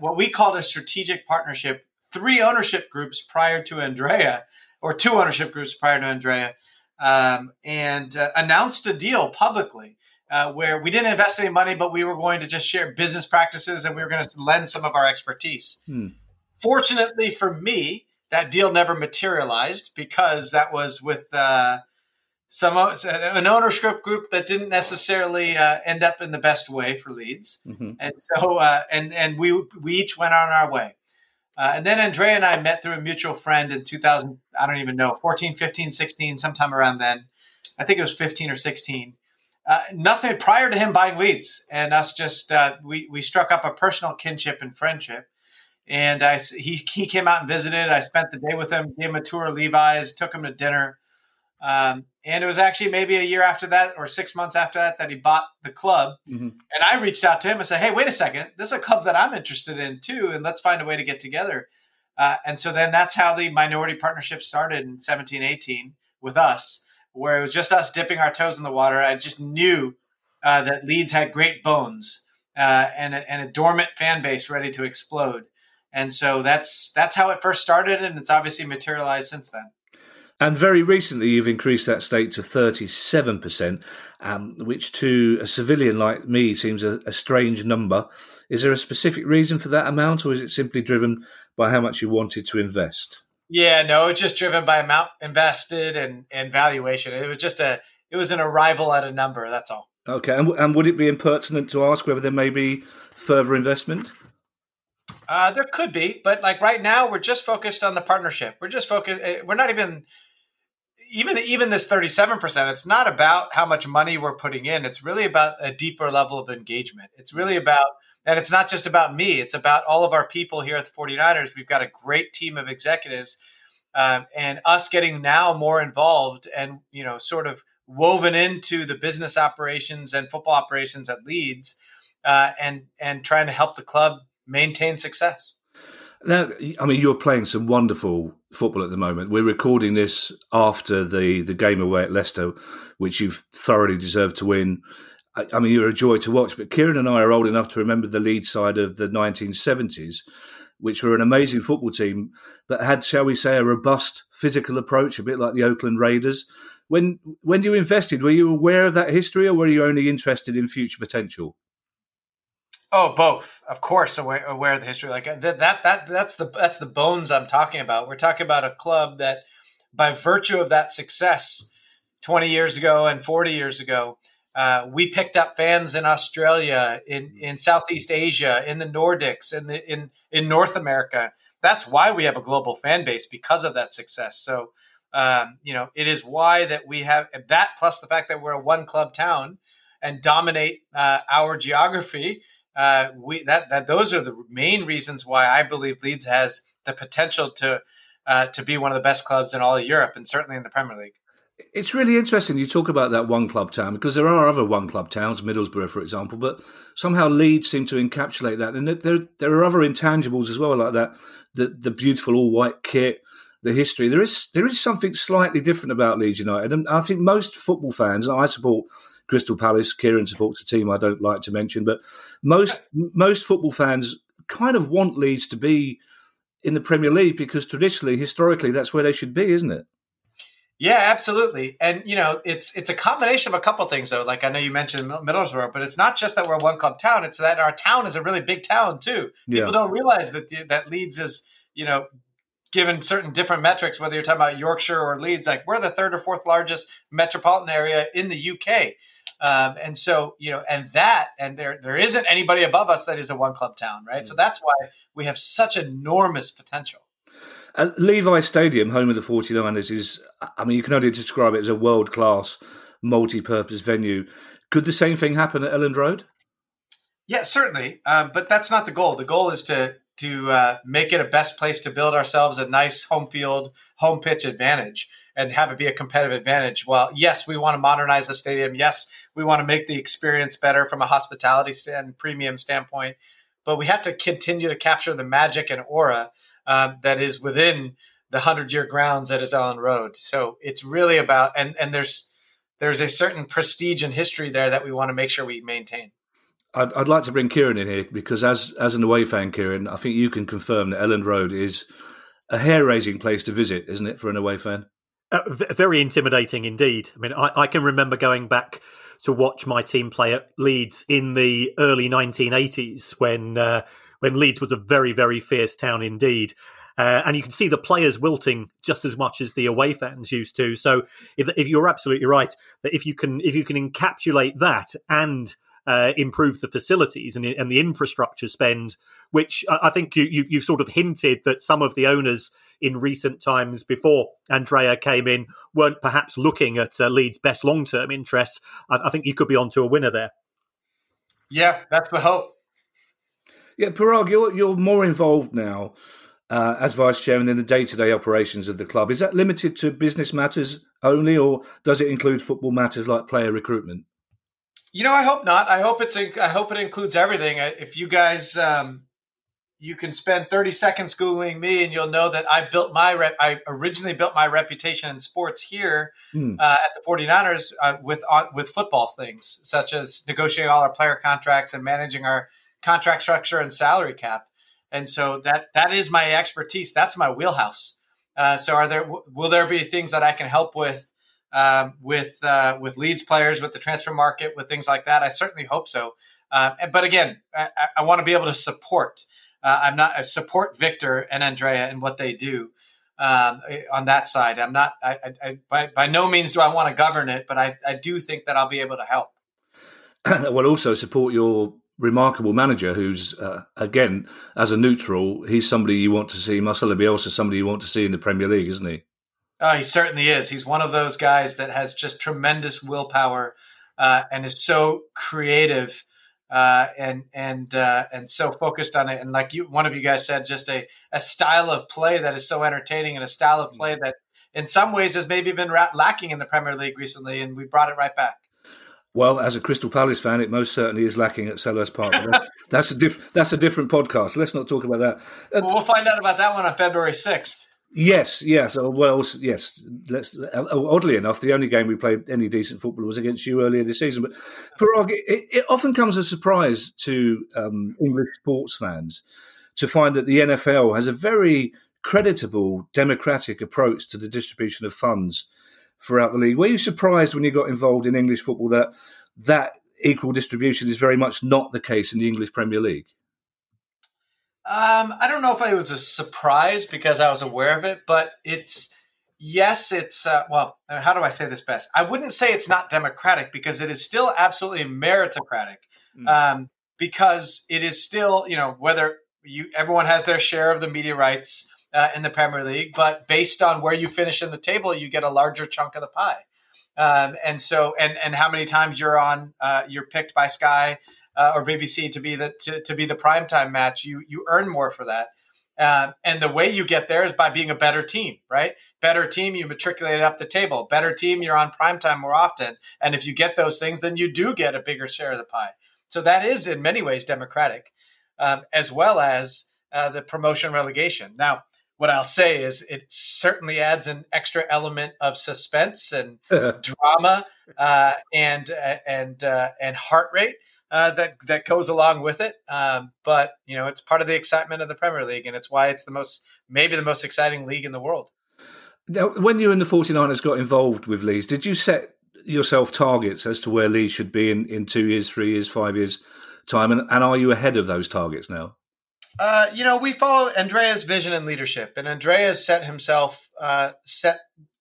what we called a strategic partnership three ownership groups prior to Andrea, or two ownership groups prior to Andrea, um, and uh, announced a deal publicly uh, where we didn't invest any money, but we were going to just share business practices and we were going to lend some of our expertise. Hmm. Fortunately for me, that deal never materialized because that was with uh, some an ownership group that didn't necessarily uh, end up in the best way for Leeds, mm-hmm. and so uh, and and we we each went on our way. Uh, and then Andrea and I met through a mutual friend in 2000, I don't even know, 14, 15, 16, sometime around then. I think it was 15 or 16. Uh, nothing prior to him buying Leeds and us just, uh, we, we struck up a personal kinship and friendship. And I, he, he came out and visited. I spent the day with him, gave him a tour of Levi's, took him to dinner. Um, and it was actually maybe a year after that or six months after that that he bought the club. Mm-hmm. And I reached out to him and said, Hey, wait a second. This is a club that I'm interested in too. And let's find a way to get together. Uh, and so then that's how the minority partnership started in 17, 18 with us, where it was just us dipping our toes in the water. I just knew uh, that Leeds had great bones uh, and, a, and a dormant fan base ready to explode. And so that's that's how it first started, and it's obviously materialized since then. And very recently, you've increased that stake to 37%, um, which to a civilian like me seems a, a, strange number. Is there a specific reason for that amount, or is it simply driven by how much you wanted to invest? Yeah, no, it's just driven by amount invested and, and valuation. It was just a, it was an arrival at a number. That's all. Okay, and, and would it be impertinent to ask whether there may be further investment? Uh, there could be, but like right now, we're just focused on the partnership. We're just focused. Eh, we're not even even even this 37% it's not about how much money we're putting in it's really about a deeper level of engagement it's really about and it's not just about me it's about all of our people here at the 49ers we've got a great team of executives um, and us getting now more involved and you know sort of woven into the business operations and football operations at leeds uh, and and trying to help the club maintain success now, I mean, you're playing some wonderful football at the moment. We're recording this after the, the game away at Leicester, which you've thoroughly deserved to win. I, I mean, you're a joy to watch. But Kieran and I are old enough to remember the Leeds side of the 1970s, which were an amazing football team that had, shall we say, a robust physical approach, a bit like the Oakland Raiders. When when you invested, were you aware of that history, or were you only interested in future potential? Oh, both, of course, aware, aware of the history. Like that, that, that, that's the that's the bones I'm talking about. We're talking about a club that, by virtue of that success, 20 years ago and 40 years ago, uh, we picked up fans in Australia, in in Southeast Asia, in the Nordics, in the, in in North America. That's why we have a global fan base because of that success. So, um, you know, it is why that we have that plus the fact that we're a one club town and dominate uh, our geography uh, we that that those are the main reasons why I believe Leeds has the potential to uh, to be one of the best clubs in all of Europe and certainly in the Premier League. It's really interesting you talk about that one club town because there are other one club towns, Middlesbrough, for example, but somehow Leeds seem to encapsulate that. And there, there are other intangibles as well, like that the, the beautiful all white kit, the history. There is there is something slightly different about Leeds United, and I think most football fans, I support Crystal Palace. Kieran supports a team I don't like to mention, but most most football fans kind of want Leeds to be in the Premier League because traditionally, historically, that's where they should be, isn't it? Yeah, absolutely. And you know, it's it's a combination of a couple things though. Like I know you mentioned Middlesbrough, but it's not just that we're a one club town. It's that our town is a really big town too. People don't realize that that Leeds is, you know, given certain different metrics, whether you're talking about Yorkshire or Leeds, like we're the third or fourth largest metropolitan area in the UK. Um, and so, you know, and that, and there there isn't anybody above us that is a one club town, right? So that's why we have such enormous potential. Uh, Levi Stadium, home of the 49ers, is, I mean, you can only describe it as a world class, multi purpose venue. Could the same thing happen at Elland Road? Yeah, certainly. Um, but that's not the goal. The goal is to to uh, make it a best place to build ourselves a nice home field, home pitch advantage and have it be a competitive advantage. Well, yes, we want to modernize the stadium. Yes, we want to make the experience better from a hospitality and premium standpoint. But we have to continue to capture the magic and aura uh, that is within the hundred year grounds that is Elland Road. So it's really about and and there's there's a certain prestige and history there that we want to make sure we maintain. I'd, I'd, like to bring Kieran in here because, as as an away fan, Kieran, I think you can confirm that Elland Road is a hair raising place to visit, isn't it, for an away fan? Uh, very intimidating indeed. I mean, I, I, can remember going back to watch my team play at Leeds in the early 1980s when uh, when Leeds was a very very fierce town indeed. Uh, and you can see the players wilting just as much as the away fans used to. So, if, if you're absolutely right that if you can if you can encapsulate that and uh, improve the facilities and, and, the infrastructure spend, which I think you, you, you've sort of hinted that some of the owners in recent times before Andrea came in weren't perhaps looking at uh, Leeds' best long term interests. I, I, think you could be onto a winner there. Yeah, that's the hope. Yeah, Paraag, you're, you're more involved now uh, as vice chairman in the day to day operations of the club. Is that limited to business matters only, or does it include football matters like player recruitment? You know, I hope not. I hope it's. A, I hope it includes everything. If you guys, um, you can spend thirty seconds googling me, and you'll know that I built my. I originally built my reputation in sports here mm. uh, at the 49ers uh, with uh, with football things such as negotiating all our player contracts and managing our contract structure and salary cap. And so that that is my expertise. That's my wheelhouse. Uh, so, are there will there be things that I can help with um, with uh, with Leeds players, with the transfer market, with things like that. I certainly hope so. Uh, but again, I, I want to be able to support. Uh, I'm not I support Victor and Andrea and what they do um, on that side. I'm not. I, I, by, by no means do I want to govern it, but I, I do think that I'll be able to help. *clears throat* well, also support your remarkable manager who's uh, again as a neutral he's somebody you want to see Marcelo Bielsa somebody you want to see in the Premier League isn't he Oh, he certainly is. He's one of those guys that has just tremendous willpower uh, and is so creative uh, and and uh, and so focused on it. And like you, one of you guys said, just a a style of play that is so entertaining and a style of play that, in some ways, has maybe been lacking in the Premier League recently, and we brought it right back. Well, as a Crystal Palace fan, it most certainly is lacking at Selhurst Park. That's, that's, a diff- that's a different podcast. Let's not talk about that. Well, we'll find out about that one on February sixth. Yes, yes. Oh, well, yes. Let's. Oddly enough, the only game we played any decent football was against you earlier this season. But Paraag, it, it often comes as a surprise to um, English sports fans to find that the NFL has a very creditable, democratic approach to the distribution of funds throughout the league. Were you surprised when you got involved in English football that that equal distribution is very much not the case in the English Premier League? Um, I don't know if it was a surprise because I was aware of it, but it's yes, it's uh, well. How do I say this best? I wouldn't say it's not democratic because it is still absolutely meritocratic. Mm. Um, because it is still, you know, whether you everyone has their share of the media rights uh, in the Premier League, but based on where you finish in the table, you get a larger chunk of the pie. Um, and so, and and how many times you're on, uh, you're picked by Sky uh, or BBC to be the to, to be the primetime match, you you earn more for that. Uh, and the way you get there is by being a better team, right? Better team, you matriculate up the table. Better team, you're on primetime more often. And if you get those things, then you do get a bigger share of the pie. So that is in many ways democratic, um, as well as uh, the promotion relegation. Now, what I'll say is it certainly adds an extra element of suspense and *laughs* drama uh, and uh, and uh, and heart rate uh, that that goes along with it. Um, but you know, it's part of the excitement of the Premier League, and it's why it's the most maybe the most exciting league in the world. Now, when you and the 49ers got involved with Leeds, did you set yourself targets as to where Leeds should be in, in two years, three years, five years time, and, and are you ahead of those targets now? Uh, you know, we follow Andrea's vision and leadership, and Andrea set himself uh, set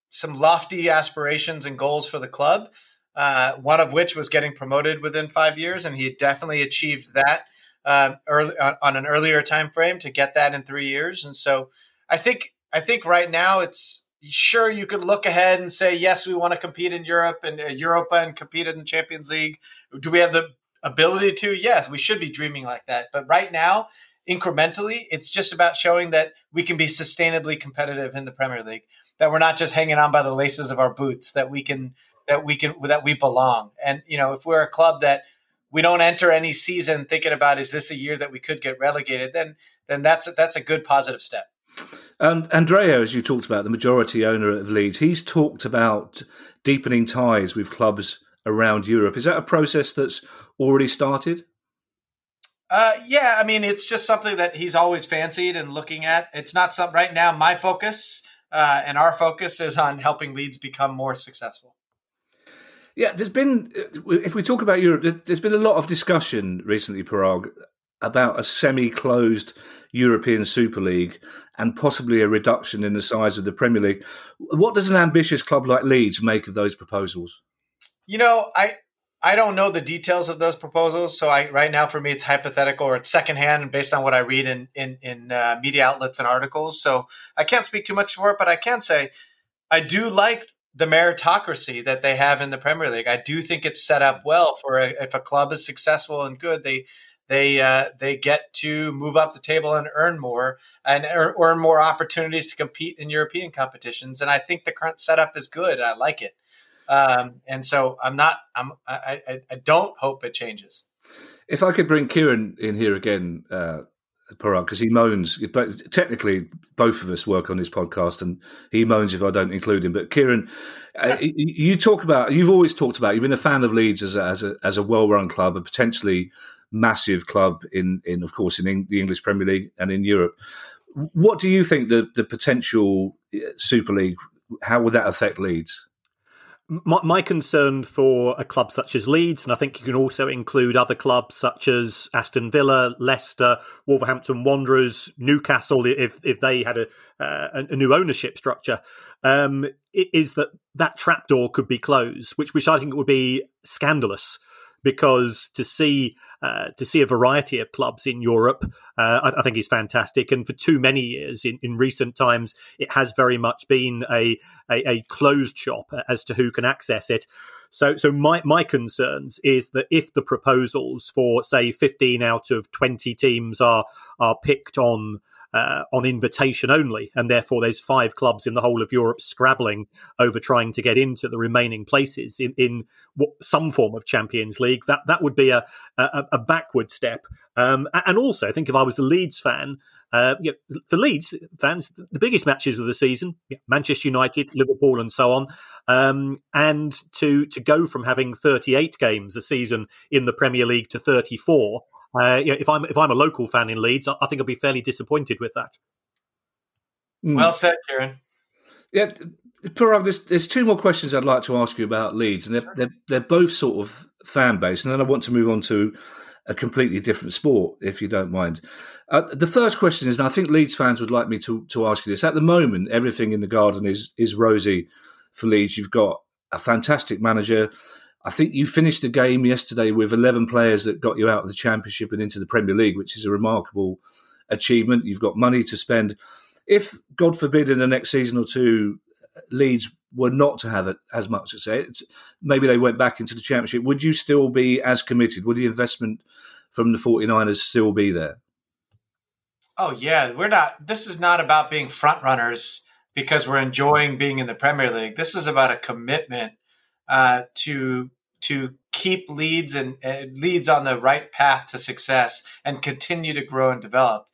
some lofty aspirations and goals for the club uh, one of which was getting promoted within five years, and he definitely achieved that uh, early on an earlier time frame to get that in three years. And so, I think I think right now it's sure you could look ahead and say yes, we want to compete in Europe and uh, Europa and compete in the Champions League. Do we have the ability to? Yes, we should be dreaming like that. But right now, incrementally, it's just about showing that we can be sustainably competitive in the Premier League. That we're not just hanging on by the laces of our boots. That we can that we can that we belong. And you know, if we're a club that we don't enter any season thinking about is this a year that we could get relegated, then then that's a, that's a good positive step. And Andrea, as you talked about, the majority owner of Leeds, he's talked about deepening ties with clubs around Europe. Is that a process that's already started? Uh, yeah, I mean, it's just something that he's always fancied and looking at. It's not some right now. My focus uh, and our focus is on helping Leeds become more successful. Yeah, there's been, if we talk about Europe, there's been a lot of discussion recently, Paraag, about a semi closed European Super League and possibly a reduction in the size of the Premier League. What does an ambitious club like Leeds make of those proposals? You know, I. I don't know the details of those proposals, so I right now for me it's hypothetical or it's secondhand and based on what I read in in, in uh, media outlets and articles. So I can't speak too much for it, but I can say I do like the meritocracy that they have in the Premier League. I do think it's set up well for a, if a club is successful and good, they they uh, they get to move up the table and earn more and earn more opportunities to compete in European competitions. And I think the current setup is good. I like it, um, and so I'm not. I'm. I, I, I, don't hope it changes. If I could bring Kieran in here again, uh, Paraag because he moans. But Technically, both of us work on this podcast, and he moans if I don't include him. But Kieran, uh, you talk about you've always talked about you've been a fan of Leeds as a, as a, as a well run club, a potentially massive club in in of course in the English Premier League and in Europe. What do you think the the potential uh, Super League? How would that affect Leeds? My, my, concern for a club such as Leeds, and I think you can also include other clubs such as Aston Villa, Leicester, Wolverhampton Wanderers, Newcastle, if if they had a uh, a new ownership structure, um, is that that trapdoor could be closed, which which I think would be scandalous because to see uh, to see a variety of clubs in Europe, uh, I, I, think is fantastic. And for too many years in, in recent times, it has very much been a, a, a closed shop as to who can access it. So, so my my concerns is that if the proposals for say fifteen out of twenty teams are are picked on uh, on invitation only, and therefore there's five clubs in the whole of Europe scrabbling over trying to get into the remaining places in, in what, some form of Champions League. That that would be a a, a backward step. Um, and also, I think if I was a Leeds fan, uh, you know, for Leeds fans, the biggest matches of the season, Manchester United, Liverpool, and so on. Um, and to to go from having 38 games a season in the Premier League to 34 uh, yeah, if I'm if I'm a local fan in Leeds, I, I think I'll be fairly disappointed with that. Hmm. Well said, Kieran. Yeah, Paraag, there's, there's two more questions I'd like to ask you about Leeds, and they're, they're, they're both sort of fan based, and then I want to move on to a completely different sport, if you don't mind. Uh, the first question is, and I think Leeds fans would like me to, to ask you this. At the moment, everything in the garden is is rosy for Leeds. You've got a fantastic manager. I think you finished the game yesterday with 11 players that got you out of the Championship and into the Premier League, which is a remarkable achievement. You've got money to spend. If, God forbid, in the next season or two, Leeds were not to have it as much to say, maybe they went back into the Championship, would you still be as committed? Would the investment from the 49ers still be there? Oh, yeah. We're not, this is not about being front runners because we're enjoying being in the Premier League. This is about a commitment uh, to to keep leads and uh, Leeds on the right path to success and continue to grow and develop.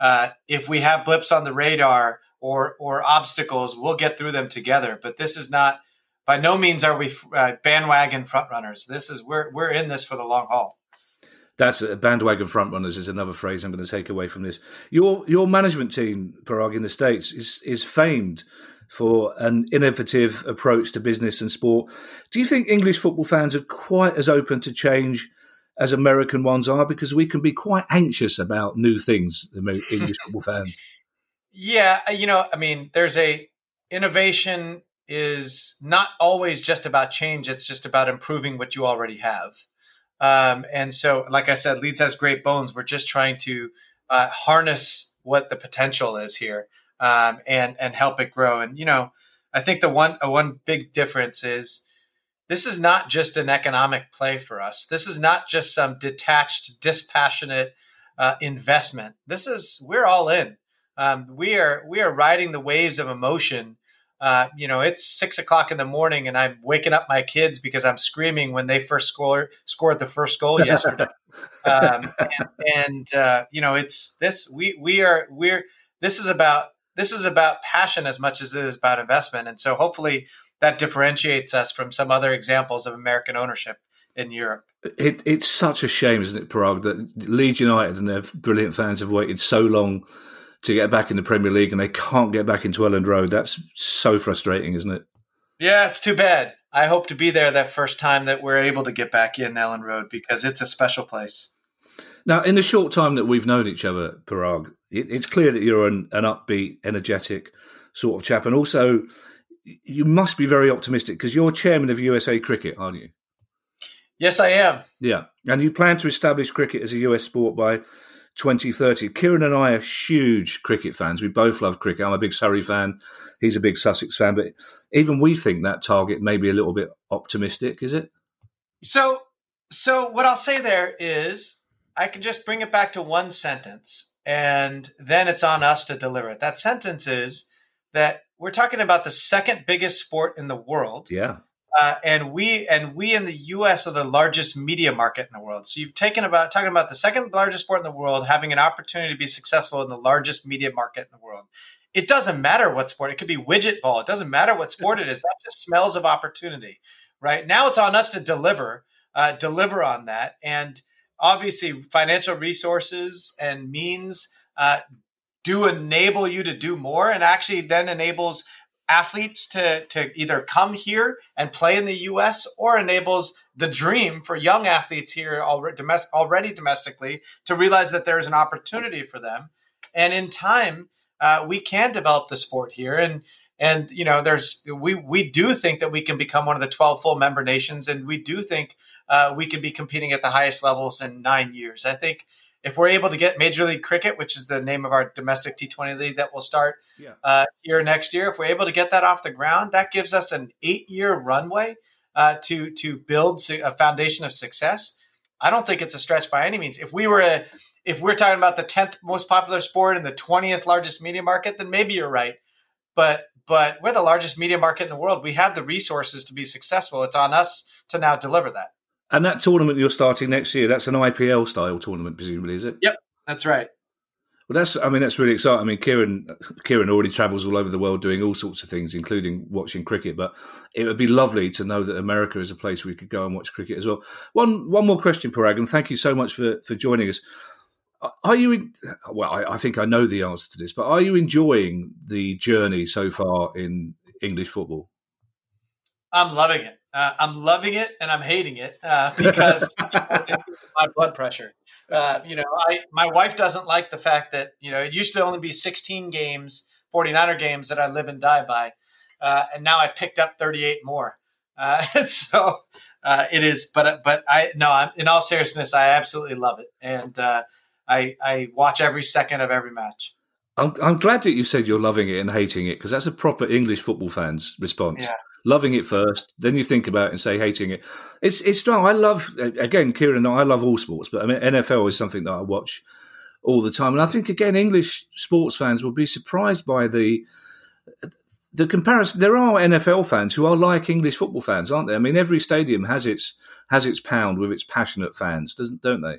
Uh, if we have blips on the radar or or obstacles, we'll get through them together. But this is not. By no means are we uh, bandwagon front runners. This is we're we're in this for the long haul. That's a bandwagon front runners is another phrase I'm going to take away from this. Your your management team, Paraag, in the states is is famed for an innovative approach to business and sport. Do you think English football fans are quite as open to change as American ones are? Because we can be quite anxious about new things, English football fans. *laughs* Yeah, uh, you know, I mean, there's a innovation is not always just about change. It's just about improving what you already have. Um, and so, like I said, Leeds has great bones. We're just trying to uh, harness what the potential is here um, and and help it grow. And you know, I think the one uh, one big difference is this is not just an economic play for us. This is not just some detached, dispassionate uh, investment. This is we're all in. Um, we are we are riding the waves of emotion. Uh, you know, it's six o'clock in the morning, and I'm waking up my kids because I'm screaming when they first scored scored the first goal *laughs* yesterday. um, and, and uh, you know, it's this. We we are we're this is about this is about passion as much as it is about investment, and so hopefully that differentiates us from some other examples of American ownership in Europe. It, it's such a shame, isn't it, Paraag, that Leeds United and their brilliant fans have waited so long to get back in the Premier League and they can't get back into Elland Road. That's so frustrating, isn't it? Yeah, it's too bad. I hope to be there that first time that we're able to get back in Elland Road because it's a special place. Now, in the short time that we've known each other, Paraag, it, it's clear that you're an, an upbeat, energetic sort of chap. And also, you must be very optimistic because you're chairman of USA Cricket, aren't you? Yes, I am. Yeah. And you plan to establish cricket as a US sport by 2030. Kieran and I are huge cricket fans. We both love cricket. I'm a big Surrey fan. He's a big Sussex fan. But even we think that target may be a little bit optimistic, is it? So, so what I'll say there is I can just bring it back to one sentence and then it's on us to deliver it. That sentence is that we're talking about the second biggest sport in the world. Yeah. Uh, and we and we in the U.S. are the largest media market in the world. So you've taken about talking about the second largest sport in the world having an opportunity to be successful in the largest media market in the world. It doesn't matter what sport. It could be widget ball. It doesn't matter what sport it is. That just smells of opportunity, right? Now it's on us to deliver, uh, deliver on that, and obviously financial resources and means uh, do enable you to do more, and actually then enables athletes to, to either come here and play in the US or enables the dream for young athletes here already, domestic, already domestically to realize that there's an opportunity for them. And in time, uh, we can develop the sport here. And, and, you know, there's, we, we do think that we can become one of the 12 full member nations. And we do think uh, we can be competing at the highest levels in nine years. I think if we're able to get Major League Cricket, which is the name of our domestic T20 league that will start yeah. uh, here next year, if we're able to get that off the ground, that gives us an eight-year runway uh, to to build a foundation of success. I don't think it's a stretch by any means. If we were a, if we're talking about the tenth most popular sport and the twentieth largest media market, then maybe you're right. But but we're the largest media market in the world. We have the resources to be successful. It's on us to now deliver that. And that tournament you're starting next year, that's an IPL style tournament, presumably, is it? Yep, that's right. Well, that's. I mean, that's really exciting. I mean, Kieran, Kieran already travels all over the world doing all sorts of things, including watching cricket. But it would be lovely to know that America is a place we could go and watch cricket as well. One, one more question, Paraag, and thank you so much for for joining us. Are you? In, well, I, I think I know the answer to this, but are you enjoying the journey so far in English football? I'm loving it. Uh, I'm loving it and I'm hating it uh, because *laughs* my blood pressure. Uh, you know, I my wife doesn't like the fact that you know it used to only be 16 games, 49er games that I live and die by, uh, and now I picked up 38 more. Uh, *laughs* so uh, it is, but but I no, I'm, in all seriousness, I absolutely love it, and I I watch every second of every match. I'm, I'm glad that you said you're loving it and hating it because that's a proper English football fans response. Yeah loving it first, then you think about it and say hating it. It's it's strong. I love again, Kieran. I love all sports, but I mean NFL is something that I watch all the time, and I think again English sports fans will be surprised by the the comparison. There are NFL fans who are like English football fans, aren't there? I mean, every stadium has its has its pound with its passionate fans, doesn't don't they?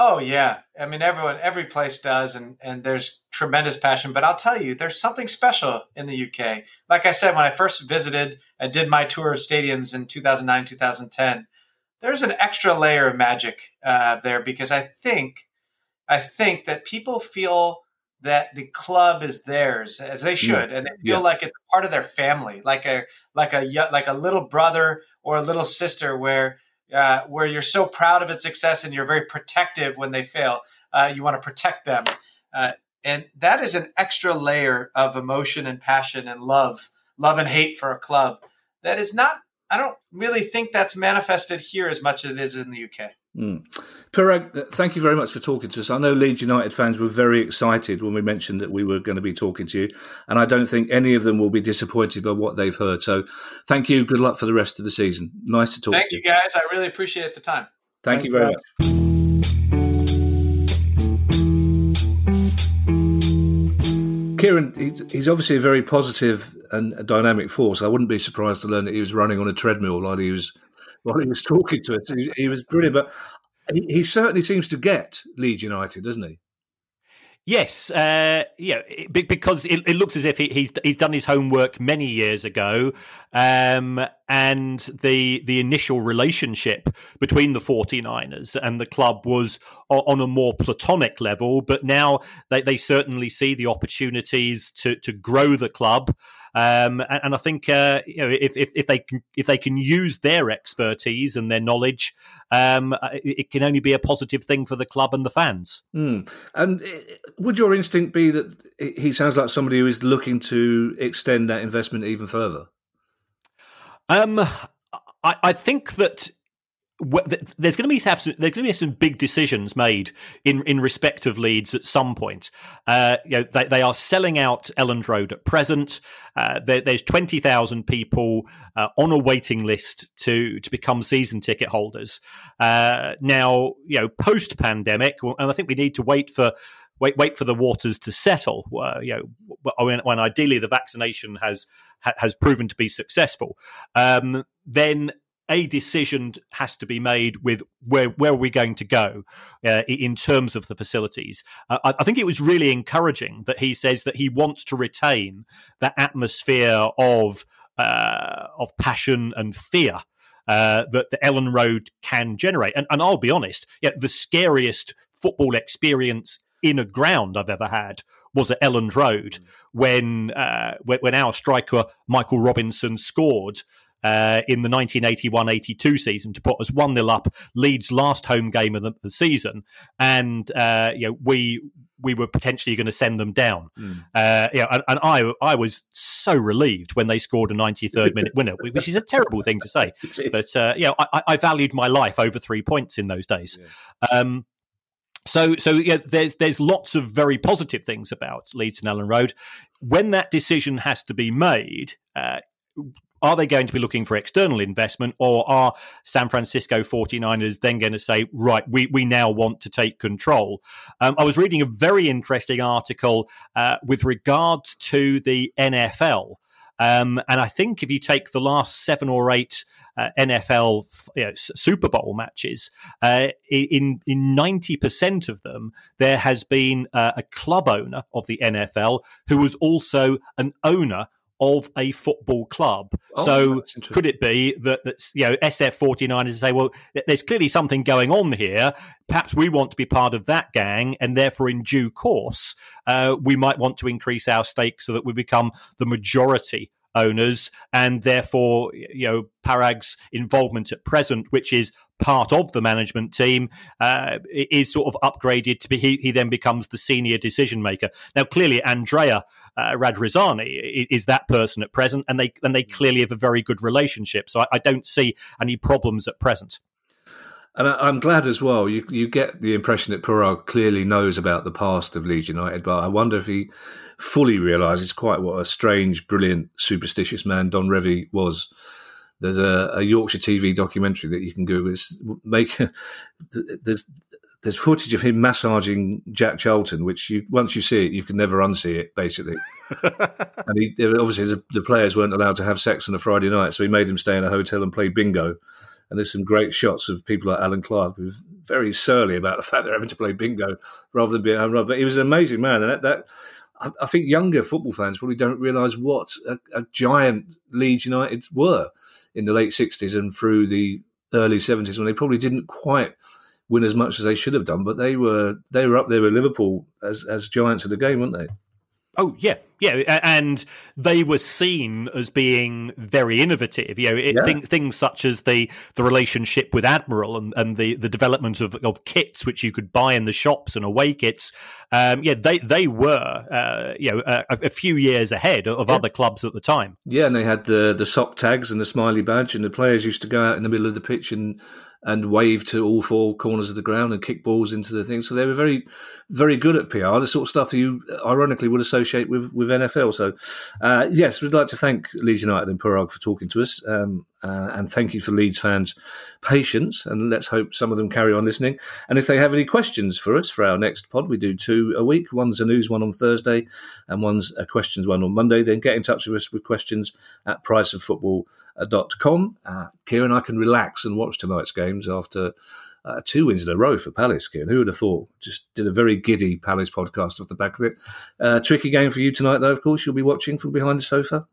Oh yeah, I mean everyone, every place does, and and there's tremendous passion. But I'll tell you, there's something special in the UK. Like I said, when I first visited and did my tour of stadiums in 2009, 2010, there's an extra layer of magic uh, there because I think, I think that people feel that the club is theirs as they should, yeah. and they feel yeah. like it's part of their family, like a like a like a little brother or a little sister, where uh, where you're so proud of its success and you're very protective when they fail. Uh, you want to protect them. Uh, and that is an extra layer of emotion and passion and love, love and hate for a club that is not. I don't really think that's manifested here as much as it is in the UK. Mm. Paraag, thank you very much for talking to us. I know Leeds United fans were very excited when we mentioned that we were going to be talking to you, and I don't think any of them will be disappointed by what they've heard. So, thank you. Good luck for the rest of the season. Nice to talk. Thank to you, Thank you guys. I really appreciate the time. Thank Thanks, you very much. Kieran, he's, he's, obviously a very positive and dynamic force. I wouldn't be surprised to learn that he was running on a treadmill while he was while he was talking to us. He, he was brilliant, but he, he, certainly seems to get Leeds United, doesn't he? Yes, uh, yeah, because it, it, looks as if he, he's he's done his homework many years ago, um, and the the initial relationship between the 49ers and the club was on a more platonic level, but now they, they certainly see the opportunities to to grow the club. Um, and, and, I think uh, you know if, if, if, they can if they can use their expertise and their knowledge, um, uh, it, it, can only be a positive thing for the club and the fans. Mm. And uh, would your instinct be that he sounds like somebody who is looking to extend that investment even further? Um, I, I think that there's going to be some, there's going to be some big decisions made in in respect of Leeds at some point. Uh, you know, they, they are selling out Elland Road at present. Uh, there, there's twenty thousand people uh, on a waiting list to to become season ticket holders. Uh, now, you know, post pandemic, and I think we need to wait for wait wait for the waters to settle. you know, when, when ideally the vaccination has has proven to be successful, um, then a decision has to be made with where where are we going to go uh, in terms of the facilities. Uh, I, I, think it was really encouraging that he says that he wants to retain that atmosphere of uh, of passion and fear. Uh, that the Elland Road can generate, and, and I'll be honest, yeah, the scariest football experience in a ground I've ever had was at Elland Road mm. when, uh, when our striker Michael Robinson scored uh, in the 1981-82 season to put us one 0 up, Leeds' last home game of the, the season, and uh, you know we we were potentially going to send them down. Mm. Uh, yeah, and, and, I I was so relieved when they scored a 93rd minute winner, which is a terrible thing to say, *laughs* but uh, yeah, I, I, valued my life over three points in those days. Yeah. Um, so, so yeah, there's there's lots of very positive things about Leeds and Elland Road. When that decision has to be made, uh, are they going to be looking for external investment or are San Francisco 49ers then going to say, right, we, we now want to take control? Um, I was reading a very interesting article uh, with regards to the NFL. Um, and I think if you take the last seven or eight uh, NFL you know, Super Bowl matches, uh, in in ninety percent of them, there has been uh, a club owner of the NFL who was also an owner of a football club. Oh, so could it be that that's you know SF 49ers say, well, there's clearly something going on here. Perhaps we want to be part of that gang, and therefore, in due course, uh, we might want to increase our stake so that we become the majority owners, and therefore, you know, Paraag's involvement at present, which is part of the management team, uh, is sort of upgraded to be. He, he, then becomes the senior decision maker. Now, clearly, Andrea uh, Radrizzani is, that person at present, and they and they clearly have a very good relationship. So I, I don't see any problems at present. And I'm glad as well. You you get the impression that Paraag clearly knows about the past of Leeds United, but I wonder if he fully realises quite what a strange, brilliant, superstitious man Don Revie was. There's a, a Yorkshire TV documentary that you can Google. It's make *laughs* there's there's footage of him massaging Jack Charlton, which you once you see it, you can never unsee it, basically. *laughs* and he obviously the, the players weren't allowed to have sex on a Friday night, so he made them stay in a hotel and play bingo and there's some great shots of people like Allan Clarke who's very surly about the fact they're having to play bingo rather than being at home. But he was an amazing man, and that, that I, I think younger football fans probably don't realise what a, a, giant Leeds United were in the late '60s and through the early '70s when they probably didn't quite win as much as they should have done, but they were they were up there with Liverpool as as giants of the game, weren't they? Oh yeah, yeah, and they were seen as being very innovative. You know, it, yeah. things, things such as the the relationship with Admiral and, and the, the development of, of kits which you could buy in the shops and away kits. Um, yeah, they they were uh, you know a, a, few years ahead of yeah. other clubs at the time. Yeah, and they had the the sock tags and the smiley badge, and the players used to go out in the middle of the pitch and and wave to all four corners of the ground and kick balls into the thing. So they were very, very good at PR, the sort of stuff you ironically would associate with, with NFL. So, uh, yes, we'd like to thank Leeds United and Paraag for talking to us. Um, uh, and thank you for Leeds fans' patience. And let's hope some of them carry on listening. And if they have any questions for us for our next pod, we do two a week. One's a news one on Thursday, and one's a questions one on Monday. Then get in touch with us with questions at priceoffootball.com. Uh, Kieran, I can relax and watch tonight's games after. Uh, two wins in a row for Palace, Kieran. Who would have thought? Just did a very giddy Palace podcast off the back of it. Uh, tricky game for you tonight, though, of course. You'll be watching from behind the sofa.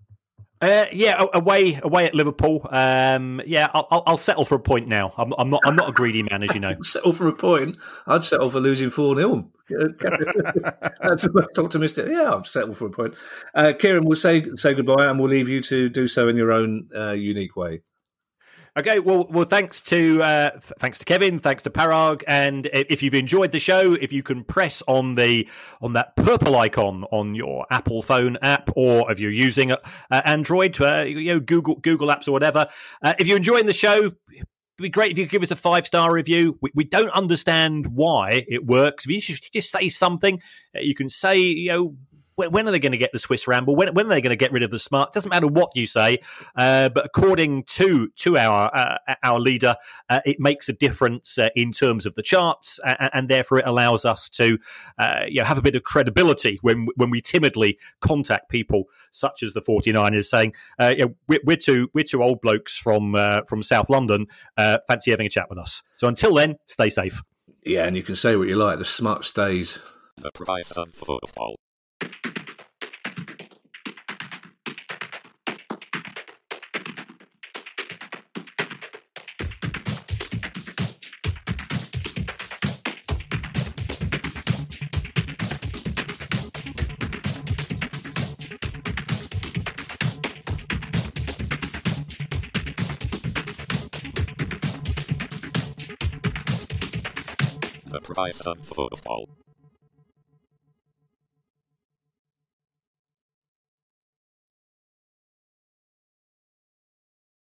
Uh, yeah, away away at Liverpool. Um, yeah, I'll, I'll, settle for a point now. I'm, I'm, not I'm not a greedy man, as you know. *laughs* settle for a point. I'd settle for losing four 0 *laughs* Talk to Mister. Yeah, I'll settle for a point. Uh, Kieran, we'll say say goodbye, and we'll leave you to do so in your own uh, unique way. Okay, well, well, thanks to uh, th- thanks to Kevin, thanks to Paraag, and if you've enjoyed the show, if you can press on the on that purple icon on your Apple phone app, or if you're using uh, Android, uh, you know Google Google Apps or whatever, uh, if you're enjoying the show, it'd be great if you could give us a five star review. We, we, don't understand why it works. If you just, just say something, uh, you can say, you know, when are they going to get the Swiss Ramble? When, when are they going to get rid of the smart? Doesn't matter what you say, uh, but according to to our uh, our leader, uh, it makes a difference uh, in terms of the charts, and, and therefore it allows us to uh, you know, have a bit of credibility when when we timidly contact people such as the 49ers, saying, uh, you know, we're, we're, two we're two old blokes from from South London. fancy having a chat with us. So until then, stay safe. Yeah, and you can say what you like. The smart stays. The price of football. Price of uh, football.